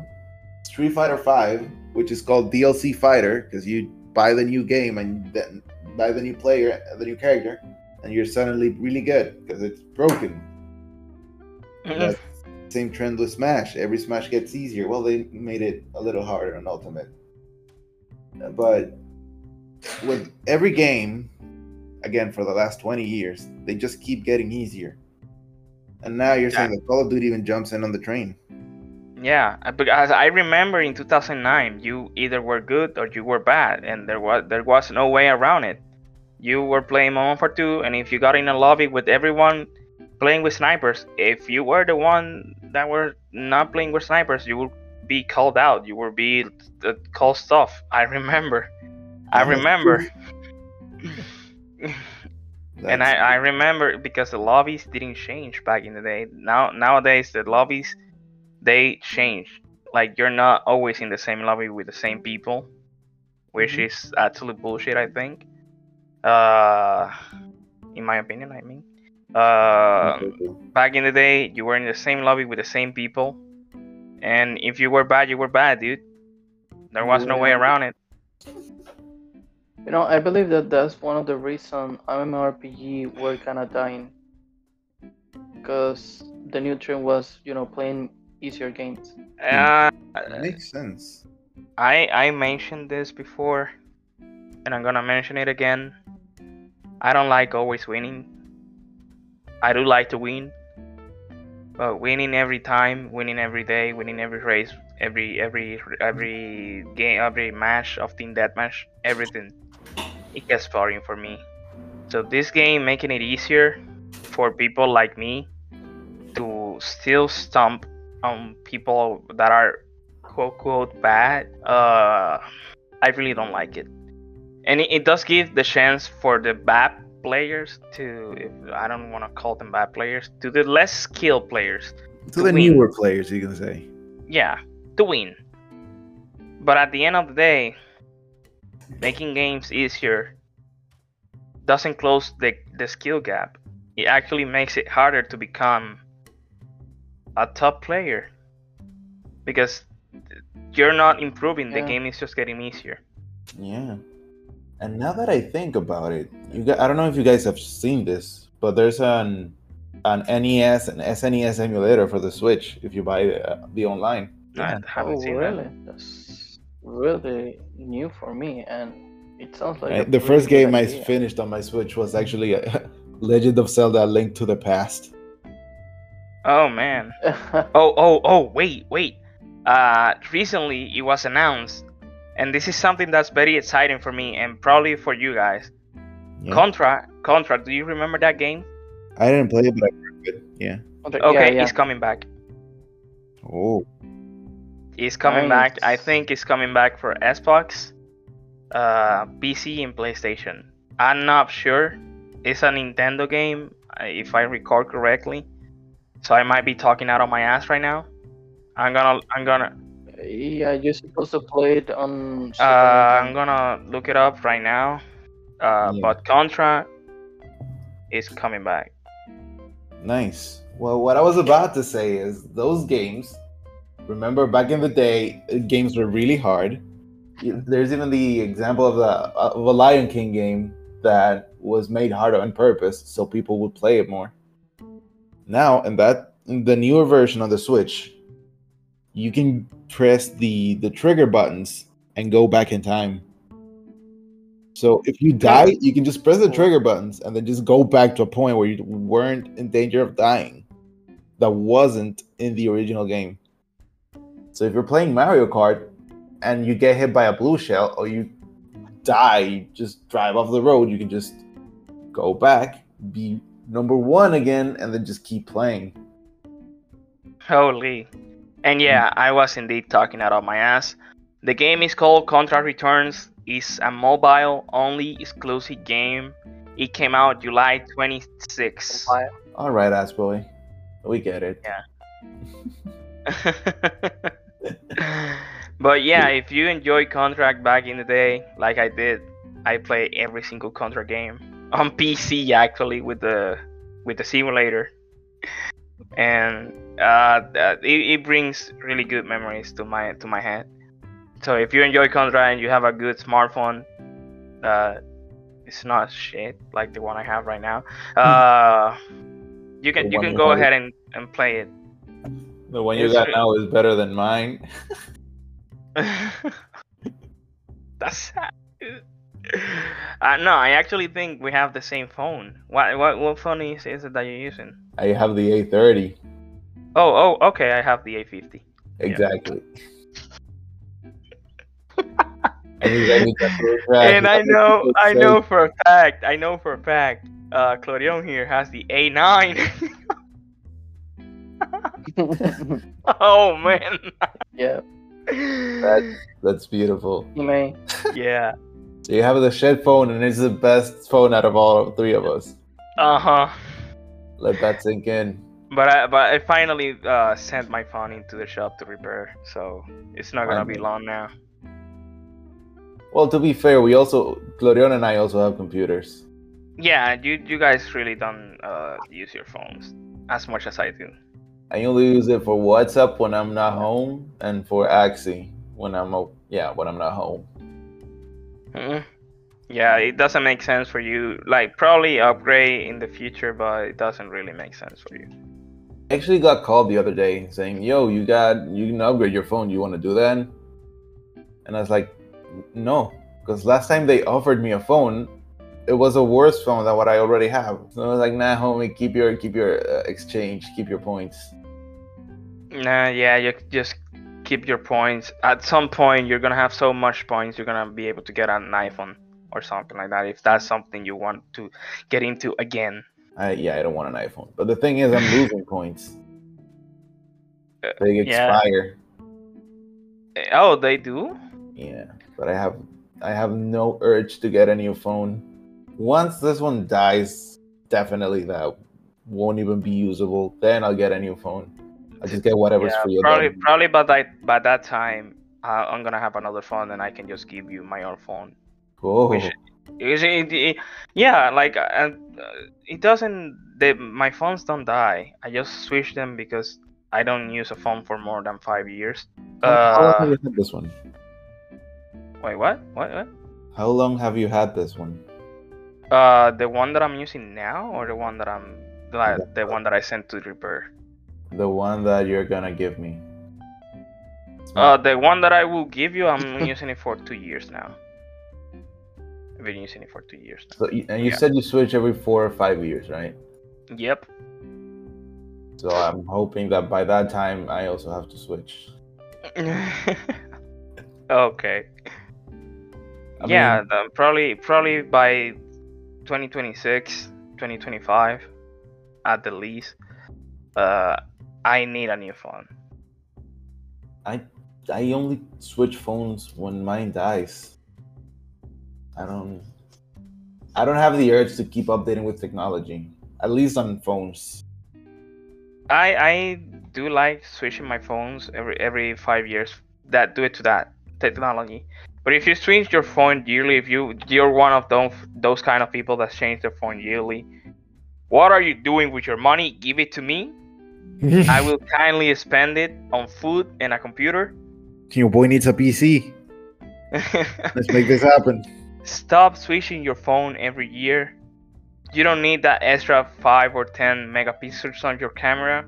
S2: Street Fighter 5, which is called DLC Fighter because you buy the new game and then buy the new player, the new character, and you're suddenly really good because it's broken. Mm-hmm. That same trend with Smash. Every Smash gets easier. Well, they made it a little harder on Ultimate, but with every game, again for the last 20 years, they just keep getting easier. And now you're saying that Call of Duty even jumps in on the train.
S1: Yeah, because I remember in 2009, you either were good or you were bad, and there was there was no way around it. You were playing Modern Warfare 2, and if you got in a lobby with everyone playing with snipers, if you were the one that were not playing with snipers, you would be called out. You would be called stuff. I remember. I remember. and I, I remember because the lobbies didn't change back in the day. Now nowadays the lobbies they change. Like you're not always in the same lobby with the same people, which
S2: Mhm.
S1: is absolute bullshit. I think. Uh, in my opinion, I mean. Uh, back in the day, you were in the same lobby with the same people, and if you were bad, you were bad, dude. There was no way around it.
S3: You know, I believe that that's one of the reasons MMORPG were kind of dying. Because the new trend was, you know, playing easier games.
S1: Uh,
S2: makes sense.
S1: I I mentioned this before, and I'm gonna mention it again. I don't like always winning. I do like to win, but winning every time, winning every day, winning every race, every every every game, every match of team deathmatch, everything, it gets boring for me. So this game making it easier for people like me to still stomp on people that are quote quote bad, uh, I really don't like it. And it, it does give the chance for the bad players to, if, I don't want to call them bad players, to the less skilled players,
S2: To
S1: To
S2: the
S1: win.
S2: newer players, you can say.
S1: yeah, to win. But at the end of the day, making games easier doesn't close the, the skill gap. It actually makes it harder to become a top player because you're not improving, the game is just getting easier.
S2: Yeah. And now that I think about it, you got, I don't know if you guys have seen this, but there's an an NES and SNES emulator for the Switch if you buy uh, the online.
S1: I haven't
S3: oh,
S1: seen
S3: really? That's really new for me, and it sounds like
S2: Right? The
S3: pretty
S2: first
S3: good
S2: game I finished on my Switch was actually uh Legend of Zelda: Link to the Past.
S1: Oh man. Oh, oh, oh, wait, wait. Uh, recently it was announced, and this is something that's very exciting for me and probably for you guys.
S2: Yeah.
S1: Contra, Contra. Do you remember that game?
S2: I didn't play it, but I heard it. Yeah.
S3: Okay,
S1: Okay,
S3: yeah, yeah.
S1: it's coming back.
S2: Oh.
S1: He's coming back. I think he's coming back for Xbox, uh, PC, and PlayStation. I'm not sure. It's a Nintendo game, uh, if I recall correctly. So I might be talking out of my ass right now. I'm gonna, I'm gonna,
S3: Yeah, you're supposed to play it on.
S1: Uh, I'm gonna look it up right now. Uh,
S2: Yeah.
S1: But Contra is coming back.
S2: Nice. Well, what I was about to say is those games. Remember, back in the day, uh, games were really hard. There's even the example of, the, of a Lion King game that was made harder on purpose so people would play it more. Now, in that in the newer version of the Switch, you can press the the trigger buttons and go back in time. So if you die, you can just press the oh. trigger buttons and then just go back to a point where you weren't in danger of dying. That wasn't in the original game. So if you're playing Mario Kart and you get hit by a blue shell or you die, you just drive off the road, you can just go back, be number one again, and then just keep playing.
S1: Holy. And yeah, mm. I was indeed talking out of my ass. The game is called Contra Returns. is a mobile only exclusive game. It came out July 26.
S2: All right, ass boy. We get it. Yeah.
S1: but yeah, if you enjoy Contra back in the day, like I did, I play every single Contra game on PC actually with the with the simulator, and uh, it, it brings really good memories to my to my head. So if you enjoy Contra and you have a good smartphone, uh, it's not shit like the one I have right now. Uh, you can you can go ahead and, and play it.
S2: The one you
S1: It's
S2: got now is better than mine.
S1: That's sad. Uh, no, I actually think we have the same phone. What what what phone is, is it that you're using?
S2: I have the A30.
S1: Oh oh okay, I have the A50.
S2: Exactly. and you got me that little trash.
S1: and I know I know for a fact I know for a fact uh Claudion here has the A9. oh man.
S3: yeah,
S2: That's, that's beautiful.
S3: you may.
S1: yeah.
S2: So you have the shed phone, and it's the best phone out of all three of us.
S1: Uh huh.
S2: Let that sink in.
S1: But I but I finally uh sent my phone into the shop to repair, so it's not gonna be long now.
S2: Well, to be fair, we also Glorion and I also have computers.
S1: Yeah, you you guys really don't uh use your phones as much as I do.
S2: I only use it for WhatsApp when I'm not home, and for Axie when I'm yeah when I'm not home.
S1: Mhm. Yeah, it doesn't make sense for you. Like probably upgrade in the future, but it doesn't really make sense for you.
S2: I actually got called the other day saying, "Yo, you got you can upgrade your phone. You want to do that?" And I was like, "No," because last time they offered me a phone, it was a worse phone than what I already have. So I was like, "Nah, homie, keep your keep your uh, exchange, keep your points."
S1: Nah, yeah, you just keep your points. At some point, you're gonna have so much points, you're gonna be able to get an iPhone or something like that. If that's something you want to get into again.
S2: I yeah, I don't want an iPhone. But the thing is, I'm losing points.
S1: Uh,
S2: They expire.
S1: Eh, Oh, they do.
S2: Yeah, but I have I have no urge to get a new phone. Once this one dies, definitely that won't even be usable. Then I'll get a new phone. I'll just get whatever's
S1: Yeah,
S2: free.
S1: probably
S2: again.
S1: probably by that by that time, uh, I'm gonna have another phone, and I can just give you my own phone.
S2: Oh,
S1: Which- Because it, it- yeah, like uh, and uh, it doesn't. The, my phones don't die. I just switch them because I don't use a phone for more than five years.
S2: how, how long have
S1: Uh,
S2: you had this one?
S1: wait, what? What? What?
S2: How long have you had this one?
S1: Uh, the one that I'm using now, or the one that I'm like
S2: The-
S1: the one that I sent to repair?
S2: The one that you're gonna give me.
S1: Uh, the one that I will give you, I'm using it for two years now. I've been using it for two years now.
S2: So and you
S1: yeah.
S2: said you switch every four or five years, right?
S1: Yep.
S2: So I'm hoping that by that time I also have to switch.
S1: okay.
S2: I
S1: yeah,
S2: mean,
S1: the- probably probably by 2026, 2025 at the least. Uh, I need a new phone.
S2: I I only switch phones when mine dies. I don't I don't have the urge to keep updating with technology. At least on phones.
S1: I I do like switching my phones every every five years. That do it to that technology. But if you switch your phone yearly, if you you're one of those those kind of people that change their phone yearly, what are you doing with your money? Give it to me. I will kindly spend it on food and a computer.
S2: Your boy needs a PC. Let's make this happen.
S1: Stop switching your phone every year. You don't need that extra 5 or 10 megapixels on your camera.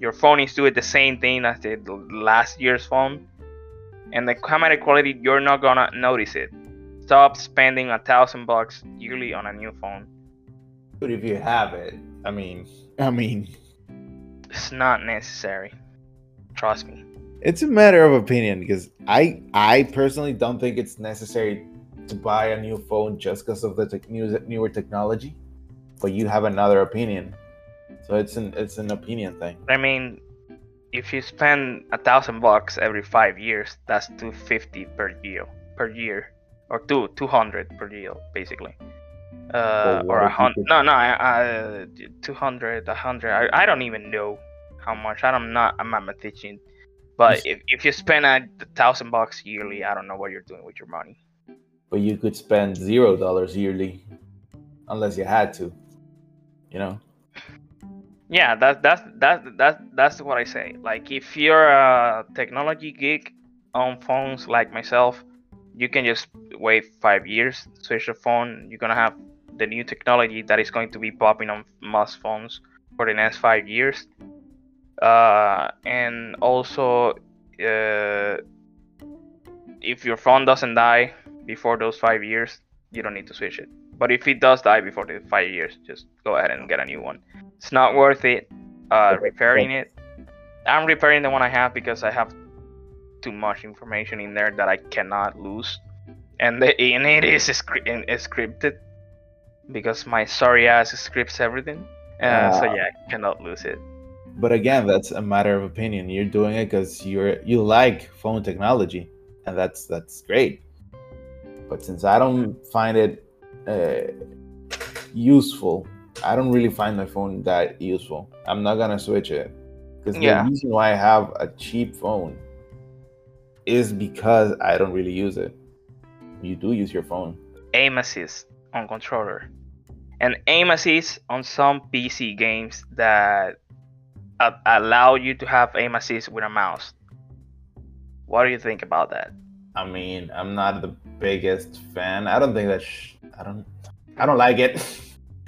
S1: Your phone is doing the same thing as the last year's phone. And the camera quality, you're not gonna notice it. Stop spending a thousand bucks yearly on a new phone.
S2: But if you have it, I mean I mean
S1: It's not necessary. Trust me.
S2: it's a matter of opinion because I I personally don't think it's necessary to buy a new phone just because of the tech new, newer technology. But you have another opinion, so it's an it's an opinion thing.
S1: I mean, if you spend a thousand bucks every five years, that's two fifty per year. Per year. or two two hundred per year basically. Uh, or a hundred? No, no, I, I, two hundred, a hundred. I, I don't even know how much. I'm not a mathematician. But if, if you spend a thousand bucks yearly, I don't know what you're doing with your money.
S2: But you could spend zero dollars yearly, unless you had to. You know.
S1: Yeah, that's that's that's that's that's what I say. Like if you're a technology geek on phones like myself, you can just wait five years, switch the phone. You're gonna have the new technology that is going to be popping on most phones for the next five years. Uh, and also, uh, if your phone doesn't die before those five years, you don't need to switch it. But if it does die before the five years, just go ahead and get a new one. It's not worth it uh, repairing it. I'm repairing the one I have because I have too much information in there that I cannot lose, and the, and it is scri- scripted because my sorry ass scripts everything. Uh, so
S2: Ah.
S1: yeah, I cannot lose it.
S2: But again, that's a matter of opinion. You're doing it because you're you like phone technology, and that's that's great. But since I don't find it uh, useful, I don't really find my phone that useful. I'm not gonna switch it because
S1: Yeah.
S2: the reason why I have a cheap phone is because I don't really use it. You do use your phone.
S1: aim assist on controller and aim assist on some PC games that uh, allow you to have aim assist with a mouse. What do you think about that?
S2: I mean, I'm not the biggest fan. I don't think that. Sh- I don't. I don't like it.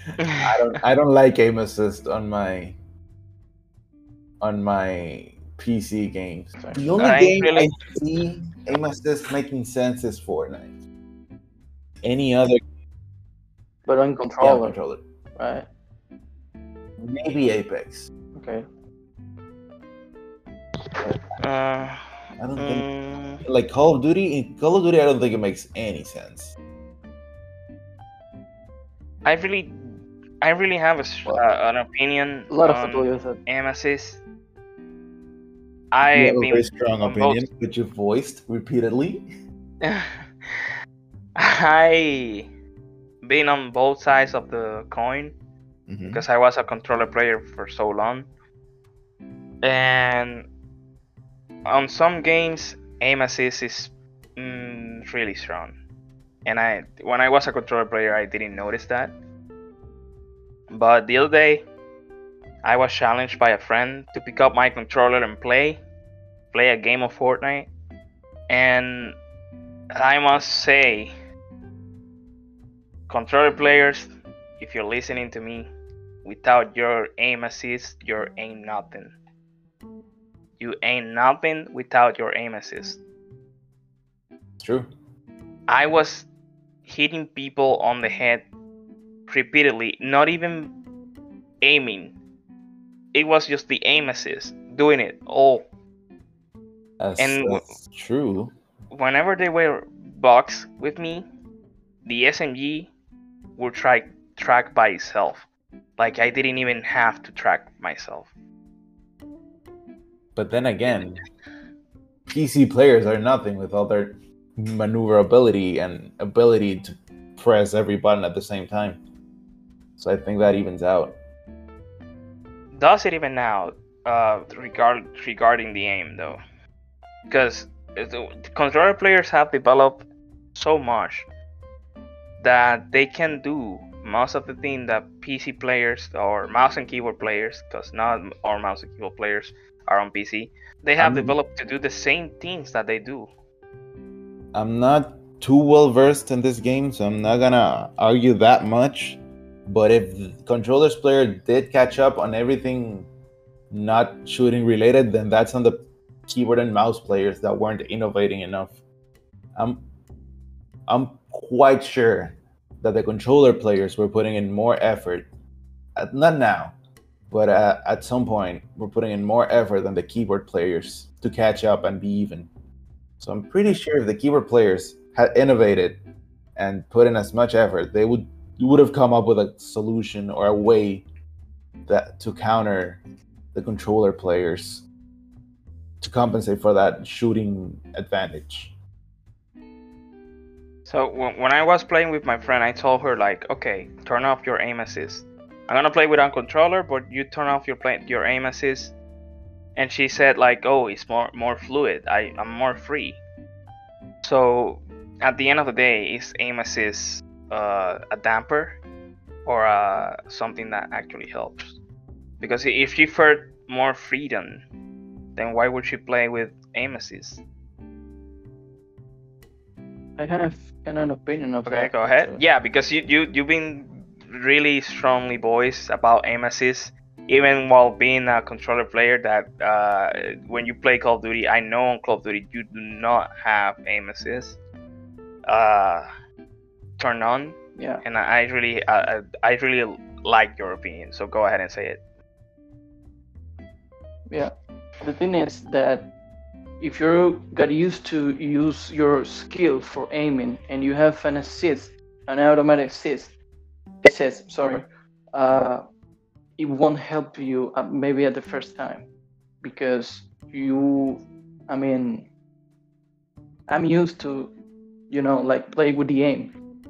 S2: I don't. I don't like aim assist on my on my PC games. The only
S1: I
S2: game
S1: really-
S2: I see aim assist making sense is Fortnite. Any other
S3: But on
S2: yeah,
S3: controller,
S2: controller?
S3: right?
S2: Maybe Apex.
S3: Okay.
S1: Uh,
S2: I don't think
S1: mm,
S2: like Call of Duty. In Call of Duty, I don't think it makes any sense.
S1: I really, I really have a, s-
S3: Well,
S1: uh, an opinion
S3: A lot of people use it.
S1: aim assist.
S2: You
S1: I
S2: have a very strong
S1: on
S2: opinion, which you voiced repeatedly.
S1: I been on both sides of the coin
S2: Mhm.
S1: because I was a controller player for so long. And on some games, aim assist is mm, really strong. And I, when I was a controller player, I didn't notice that. But the other day, I was challenged by a friend to pick up my controller and play, play a game of Fortnite. And I must say, controller players, if you're listening to me, without your aim assist, you're aim nothing. You aim nothing without your aim assist.
S2: True.
S1: I was hitting people on the head repeatedly, not even aiming. It was just the aim assist, doing it all.
S2: That's,
S1: And-
S2: that's true.
S1: Whenever they were boxed with me, the SMG would try track by itself. Like I didn't even have to track myself.
S2: But then again, PC players are nothing with all their maneuverability and ability to press every button at the same time. So I think that evens out.
S1: Does it even now? Uh, regard regarding the aim though, because controller players have developed so much that they can do most of the thing that PC players or mouse and keyboard players, because not all mouse and keyboard players are on PC, they have
S2: Um,
S1: developed to do the same things that they do.
S2: I'm not too well versed in this game, so I'm not gonna argue that much. But if the controllers player did catch up on everything not shooting related, then that's on the keyboard and mouse players that weren't innovating enough. I'm I'm quite sure that the controller players were putting in more effort. Uh, Not now, but uh, at some point, we're putting in more effort than the keyboard players to catch up and be even. So I'm pretty sure if the keyboard players had innovated and put in as much effort, they would would have come up with a solution or a way that to counter the controller players to compensate for that shooting advantage.
S1: So when, I was playing with my friend, I told her like, okay, turn off your aim assist. I'm gonna play without controller, but you turn off your play your aim assist. And she said like, oh, it's more more fluid. I I'm more free. So at the end of the day, is aim assist uh, a damper or uh, something that actually helps? Because if she felt more freedom, then why would she play with aim assist?
S3: I have kind of an opinion of
S1: Okay,
S3: that.
S1: go ahead. Yeah, because you you you've been really strongly voiced about aim assist, even while being a controller player. That uh, when you play Call of Duty, I know on Call of Duty you do not have aim assist uh, turned on,
S3: Yeah.
S1: and I I really uh, I really like your opinion. So go ahead and say it.
S3: Yeah. The thing is that if you got used to use your skill for aiming and you have an assist, an automatic assist, assist, sorry, uh, it won't help you uh, maybe at the first time because you, I mean, I'm used to, you know, like play with the aim.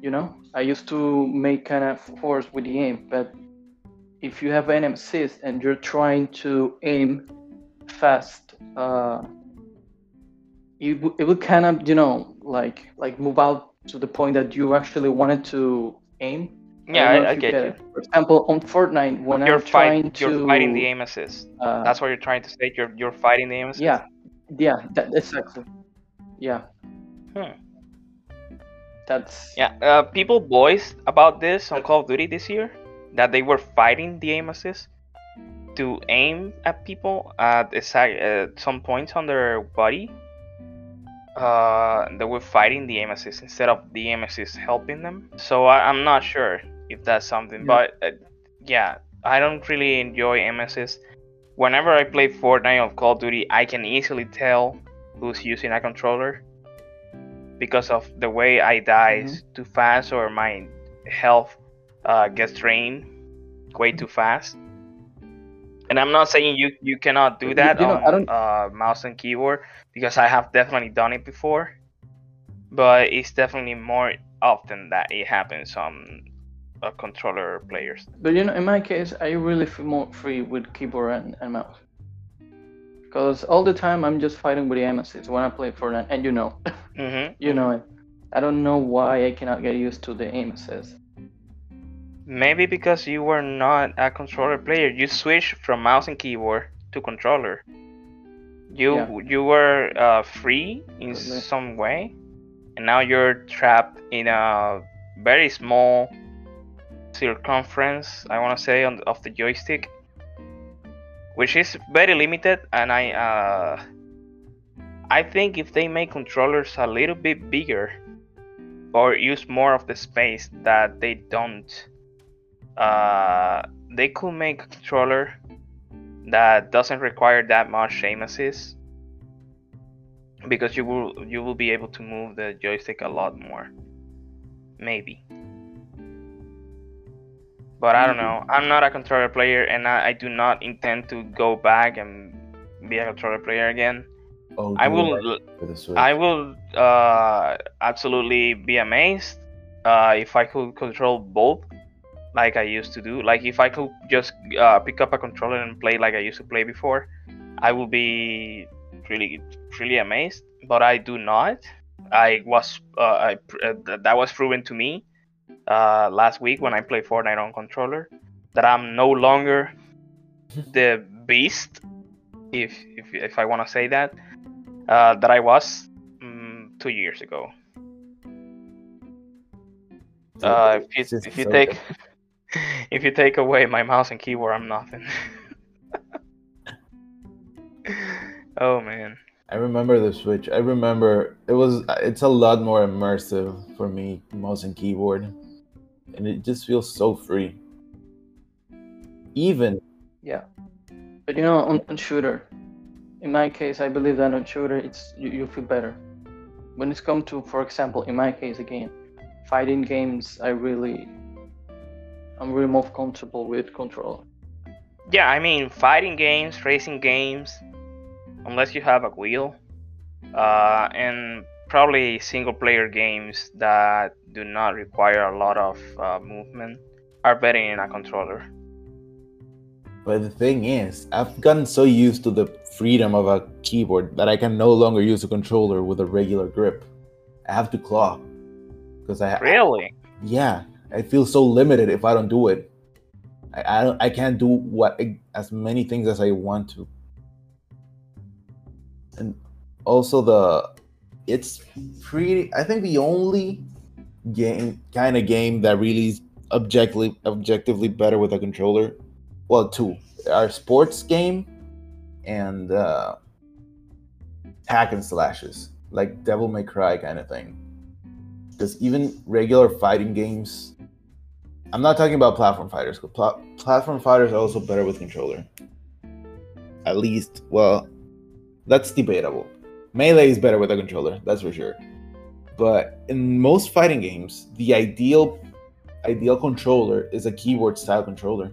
S3: You know, I used to make kind of force with the aim, but if you have an assist and you're trying to aim fast, uh, it, w- it will kind of you know like like move out to the point that you actually wanted to aim.
S1: Yeah,
S3: don't
S1: I, I
S3: if
S1: get you.
S3: it. For example, on Fortnite, when
S1: You're
S3: I'm trying
S1: fight,
S3: to
S1: you're fighting the aim assist.
S3: uh,
S1: That's what you're trying to say. You're you're fighting the aim assist.
S3: yeah, yeah, that, exactly. Yeah.
S1: Hmm.
S3: That's
S1: Yeah, uh, people voiced about this on Call of Duty this year that they were fighting the aim assist to aim at people at exact, uh, some points on their body. Uh, they were fighting the assist instead of the assist helping them. So I, I'm not sure if that's something,
S3: Yeah.
S1: but uh, yeah, I don't really enjoy assist. Whenever I play Fortnite or Call of Duty, I can easily tell who's using a controller because of the way I die
S3: Mhm.
S1: too fast or my health uh, gets drained way too fast. And I'm not saying you you cannot do that
S3: you know,
S1: on uh, mouse and keyboard because I have definitely done it before, but it's definitely more often that it happens on uh, controller players.
S3: But you know, in my case, I really feel more free with keyboard and, and mouse. Because all the time I'm just fighting with the aim assist when I play Fortnite, and you know,
S1: hmm
S3: you know it. I don't know why I cannot get used to the aim assist.
S1: Maybe because you were not a controller player, you switched from mouse and keyboard to controller. You
S3: Yeah.
S1: you were uh, free in
S3: Totally.
S1: some way, and now you're trapped in a very small circumference. I want to say on of the joystick, which is very limited. And I uh, I think if they make controllers a little bit bigger, or use more of the space that they don't uh, they could make a controller that doesn't require that much aim assist because you will you will be able to move the joystick a lot more. Maybe. But i don't know. I'm not a controller player and i, I do not intend to go back and be a controller player again.
S2: Oh,
S1: i will
S2: like for the Switch.
S1: I will uh, absolutely be amazed uh, if I could control both like I used to do. Like if I could just uh, pick up a controller and play like I used to play before, I would be really, really amazed. But I do not. I was uh, I, uh, th- that was proven to me uh, last week when I played Fortnite on controller that I'm no longer the beast, if if if I want to say that, uh, that I was mm, two years ago. Uh, if you, if you take. If you take away my mouse and keyboard, I'm nothing. oh man.
S2: I remember the Switch. I remember it was. It's a lot more immersive for me, mouse and keyboard, and it just feels so free. Even
S3: Yeah. But you know, on, on shooter, in my case, I believe that on shooter, it's you, you feel better. When it's come to, for example, in my case again, fighting games, I really, I'm really more comfortable with control.
S1: Yeah, I mean fighting games, racing games, unless you have a wheel, uh, and probably single player games that do not require a lot of uh, movement are better in a controller.
S2: But the thing is, I've gotten so used to the freedom of a keyboard that I can no longer use a controller with a regular grip. I have to claw because I
S1: Really?
S2: yeah I feel so limited if I don't do it. I I, I can't do what as many things as I want to. And also the it's pretty. I think the only game kind of game that really is objectively objectively better with a controller. Well, two our sports game and uh, hack and slashes like Devil May Cry kind of thing. Because even regular fighting games, I'm not talking about platform fighters. Pl- platform fighters are also better with controller. At least, well, that's debatable. Melee is better with a controller, that's for sure. But in most fighting games, the ideal ideal controller is a keyboard style controller.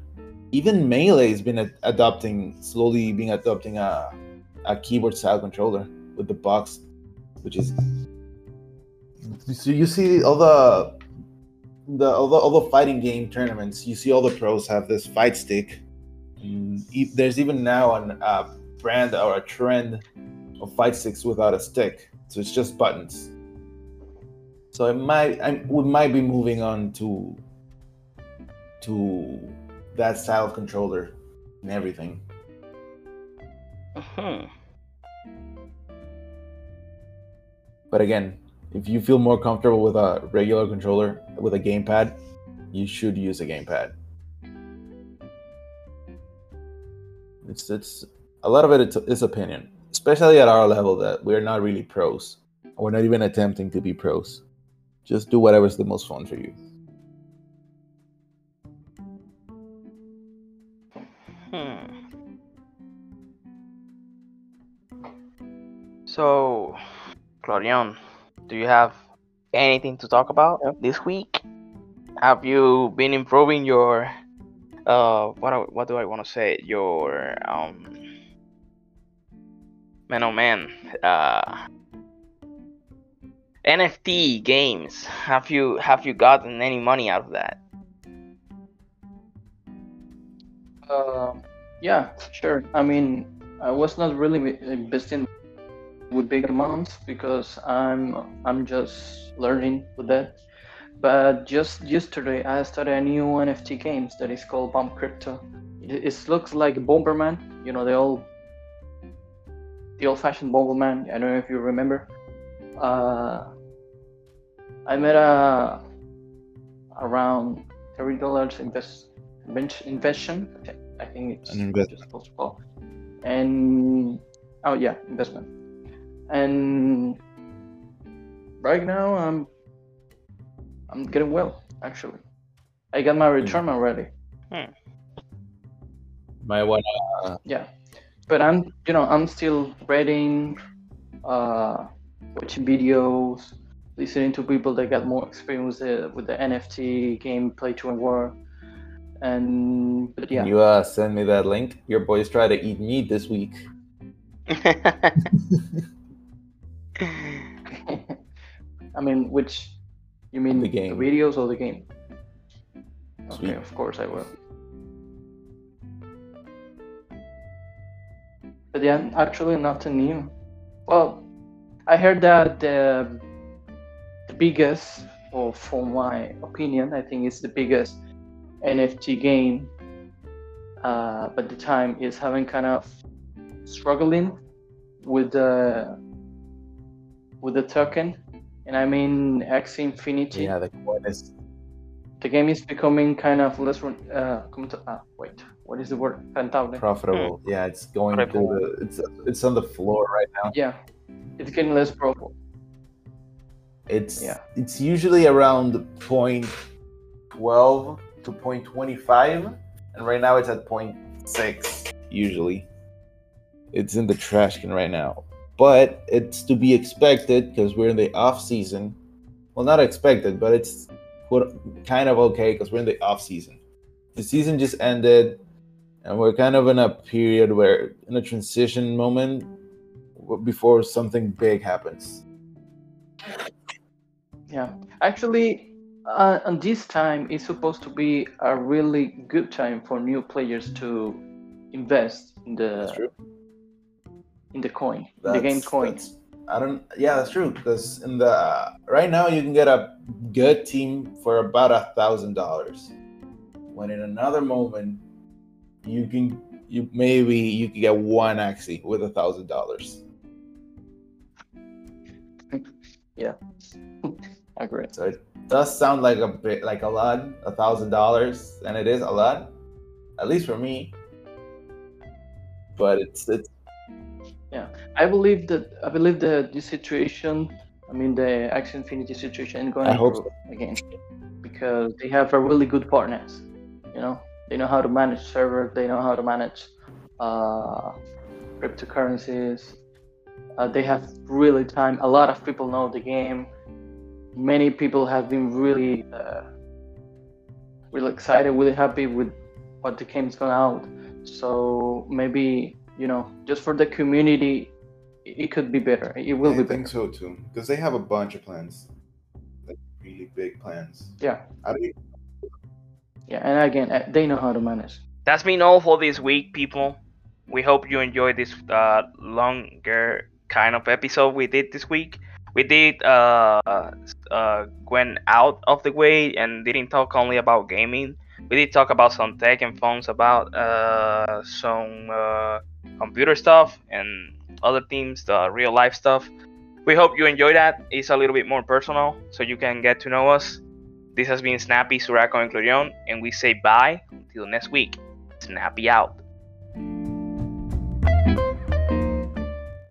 S2: Even Melee has been ad- adopting slowly being adopting a a keyboard style controller with the box, which is so you see all the the all the, all the fighting game tournaments. You see all the pros have this fight stick. And e- there's even now an uh, brand or a trend of fight sticks without a stick, so it's just buttons. So it might I we might be moving on to to that style of controller and everything.
S1: hmm
S2: But again, if you feel more comfortable with a regular controller with a gamepad, you should use a gamepad. It's it's a lot of it is, is opinion, especially at our level that we're not really pros. We're not even attempting to be pros. Just do whatever's the most fun for you.
S1: Hmm. So, Claudion, do you have anything to talk about this week? Have you been improving your uh what do- what do I want to say? Your um man oh man uh NFT games. Have you have you gotten any money out of that?
S3: Uh, yeah, sure. I mean, I was not really investing with big amounts because I'm I'm just learning with that. But just yesterday, I started a new NFT game that is called Bomb Crypto. It, it looks like Bomberman, you know, the old the old-fashioned Bomberman. I don't know if you remember. Uh, I made a around thirty dollars invest invest- investment. I think it's
S2: An investment.
S3: just supposed to call. And oh yeah, investment. And right now I'm I'm getting well actually. I got my return already.
S2: Might want
S3: Yeah, but I'm you know I'm still reading, uh, watching videos, listening to people that got more experience with the, with the NFT game, play to earn, and but yeah.
S2: Can you uh, send me that link? Your boys try to eat meat this week.
S3: I mean, which you mean
S2: The game.
S3: The videos or the game?
S2: Sweet.
S3: Okay, of course I will. But yeah, actually nothing new. Well, I heard that the the biggest, or for my opinion, I think it's the biggest NFT game. Uh, but the time is having kind of struggling with the with the token, and I mean Axie Infinity
S2: Yeah, the coin is
S3: the game is becoming kind of less uh, como to- ah, wait what is the word rentable
S2: profitable. Yeah, it's going to the it's it's on the floor right now.
S3: yeah it's getting less profitable
S2: It's
S3: Yeah.
S2: it's usually around point twelve to point twenty five, and right now it's at point six. Usually, it's in the trash can right now, but it's to be expected because we're in the off season. Well, not expected, but it's kind of okay because we're in the off season. The season just ended, and we're kind of in a period where in a transition moment before something big happens.
S3: Yeah, actually, uh, and this time is supposed to be a really good time for new players to invest in
S2: That's
S3: the
S2: true.
S3: In the coin, in the game coin.
S2: I don't. Yeah, that's true. Because in the right now you can get a good team for about a thousand dollars. When in another moment you can you maybe you can get one axie with a thousand dollars.
S3: Yeah, agree.
S2: So it does sound like a bit like a lot, a thousand dollars, and it is a lot, at least for me. But it's it's
S3: I believe that I believe that this situation, I mean the Axie Infinity situation, is going
S2: I
S3: to
S2: hope
S3: improve again because they have a really good partners. You know, they know how to manage servers, they know how to manage uh, cryptocurrencies. Uh, they have really time. A lot of people know the game. Many people have been really, uh, really excited, really happy with what the game's going out. So maybe you know, just for the community, it it could be better. It will be.
S2: I
S3: think
S2: so too, because they have a bunch of plans, like really big plans.
S3: Yeah.
S2: I don't
S3: Yeah, and again, uh, they know how to manage.
S1: That's been all for this week, people. We hope you enjoyed this uh, longer kind of episode we did this week. We did uh, uh, went out of the way and didn't talk only about gaming. We did talk about some tech and phones, about uh, some uh, computer stuff and other themes, the real life stuff. We hope you enjoy that. It's a little bit more personal, so you can get to know us. This has been Snappy, Suraco, and Clorion, and we say bye until next week. Snappy out.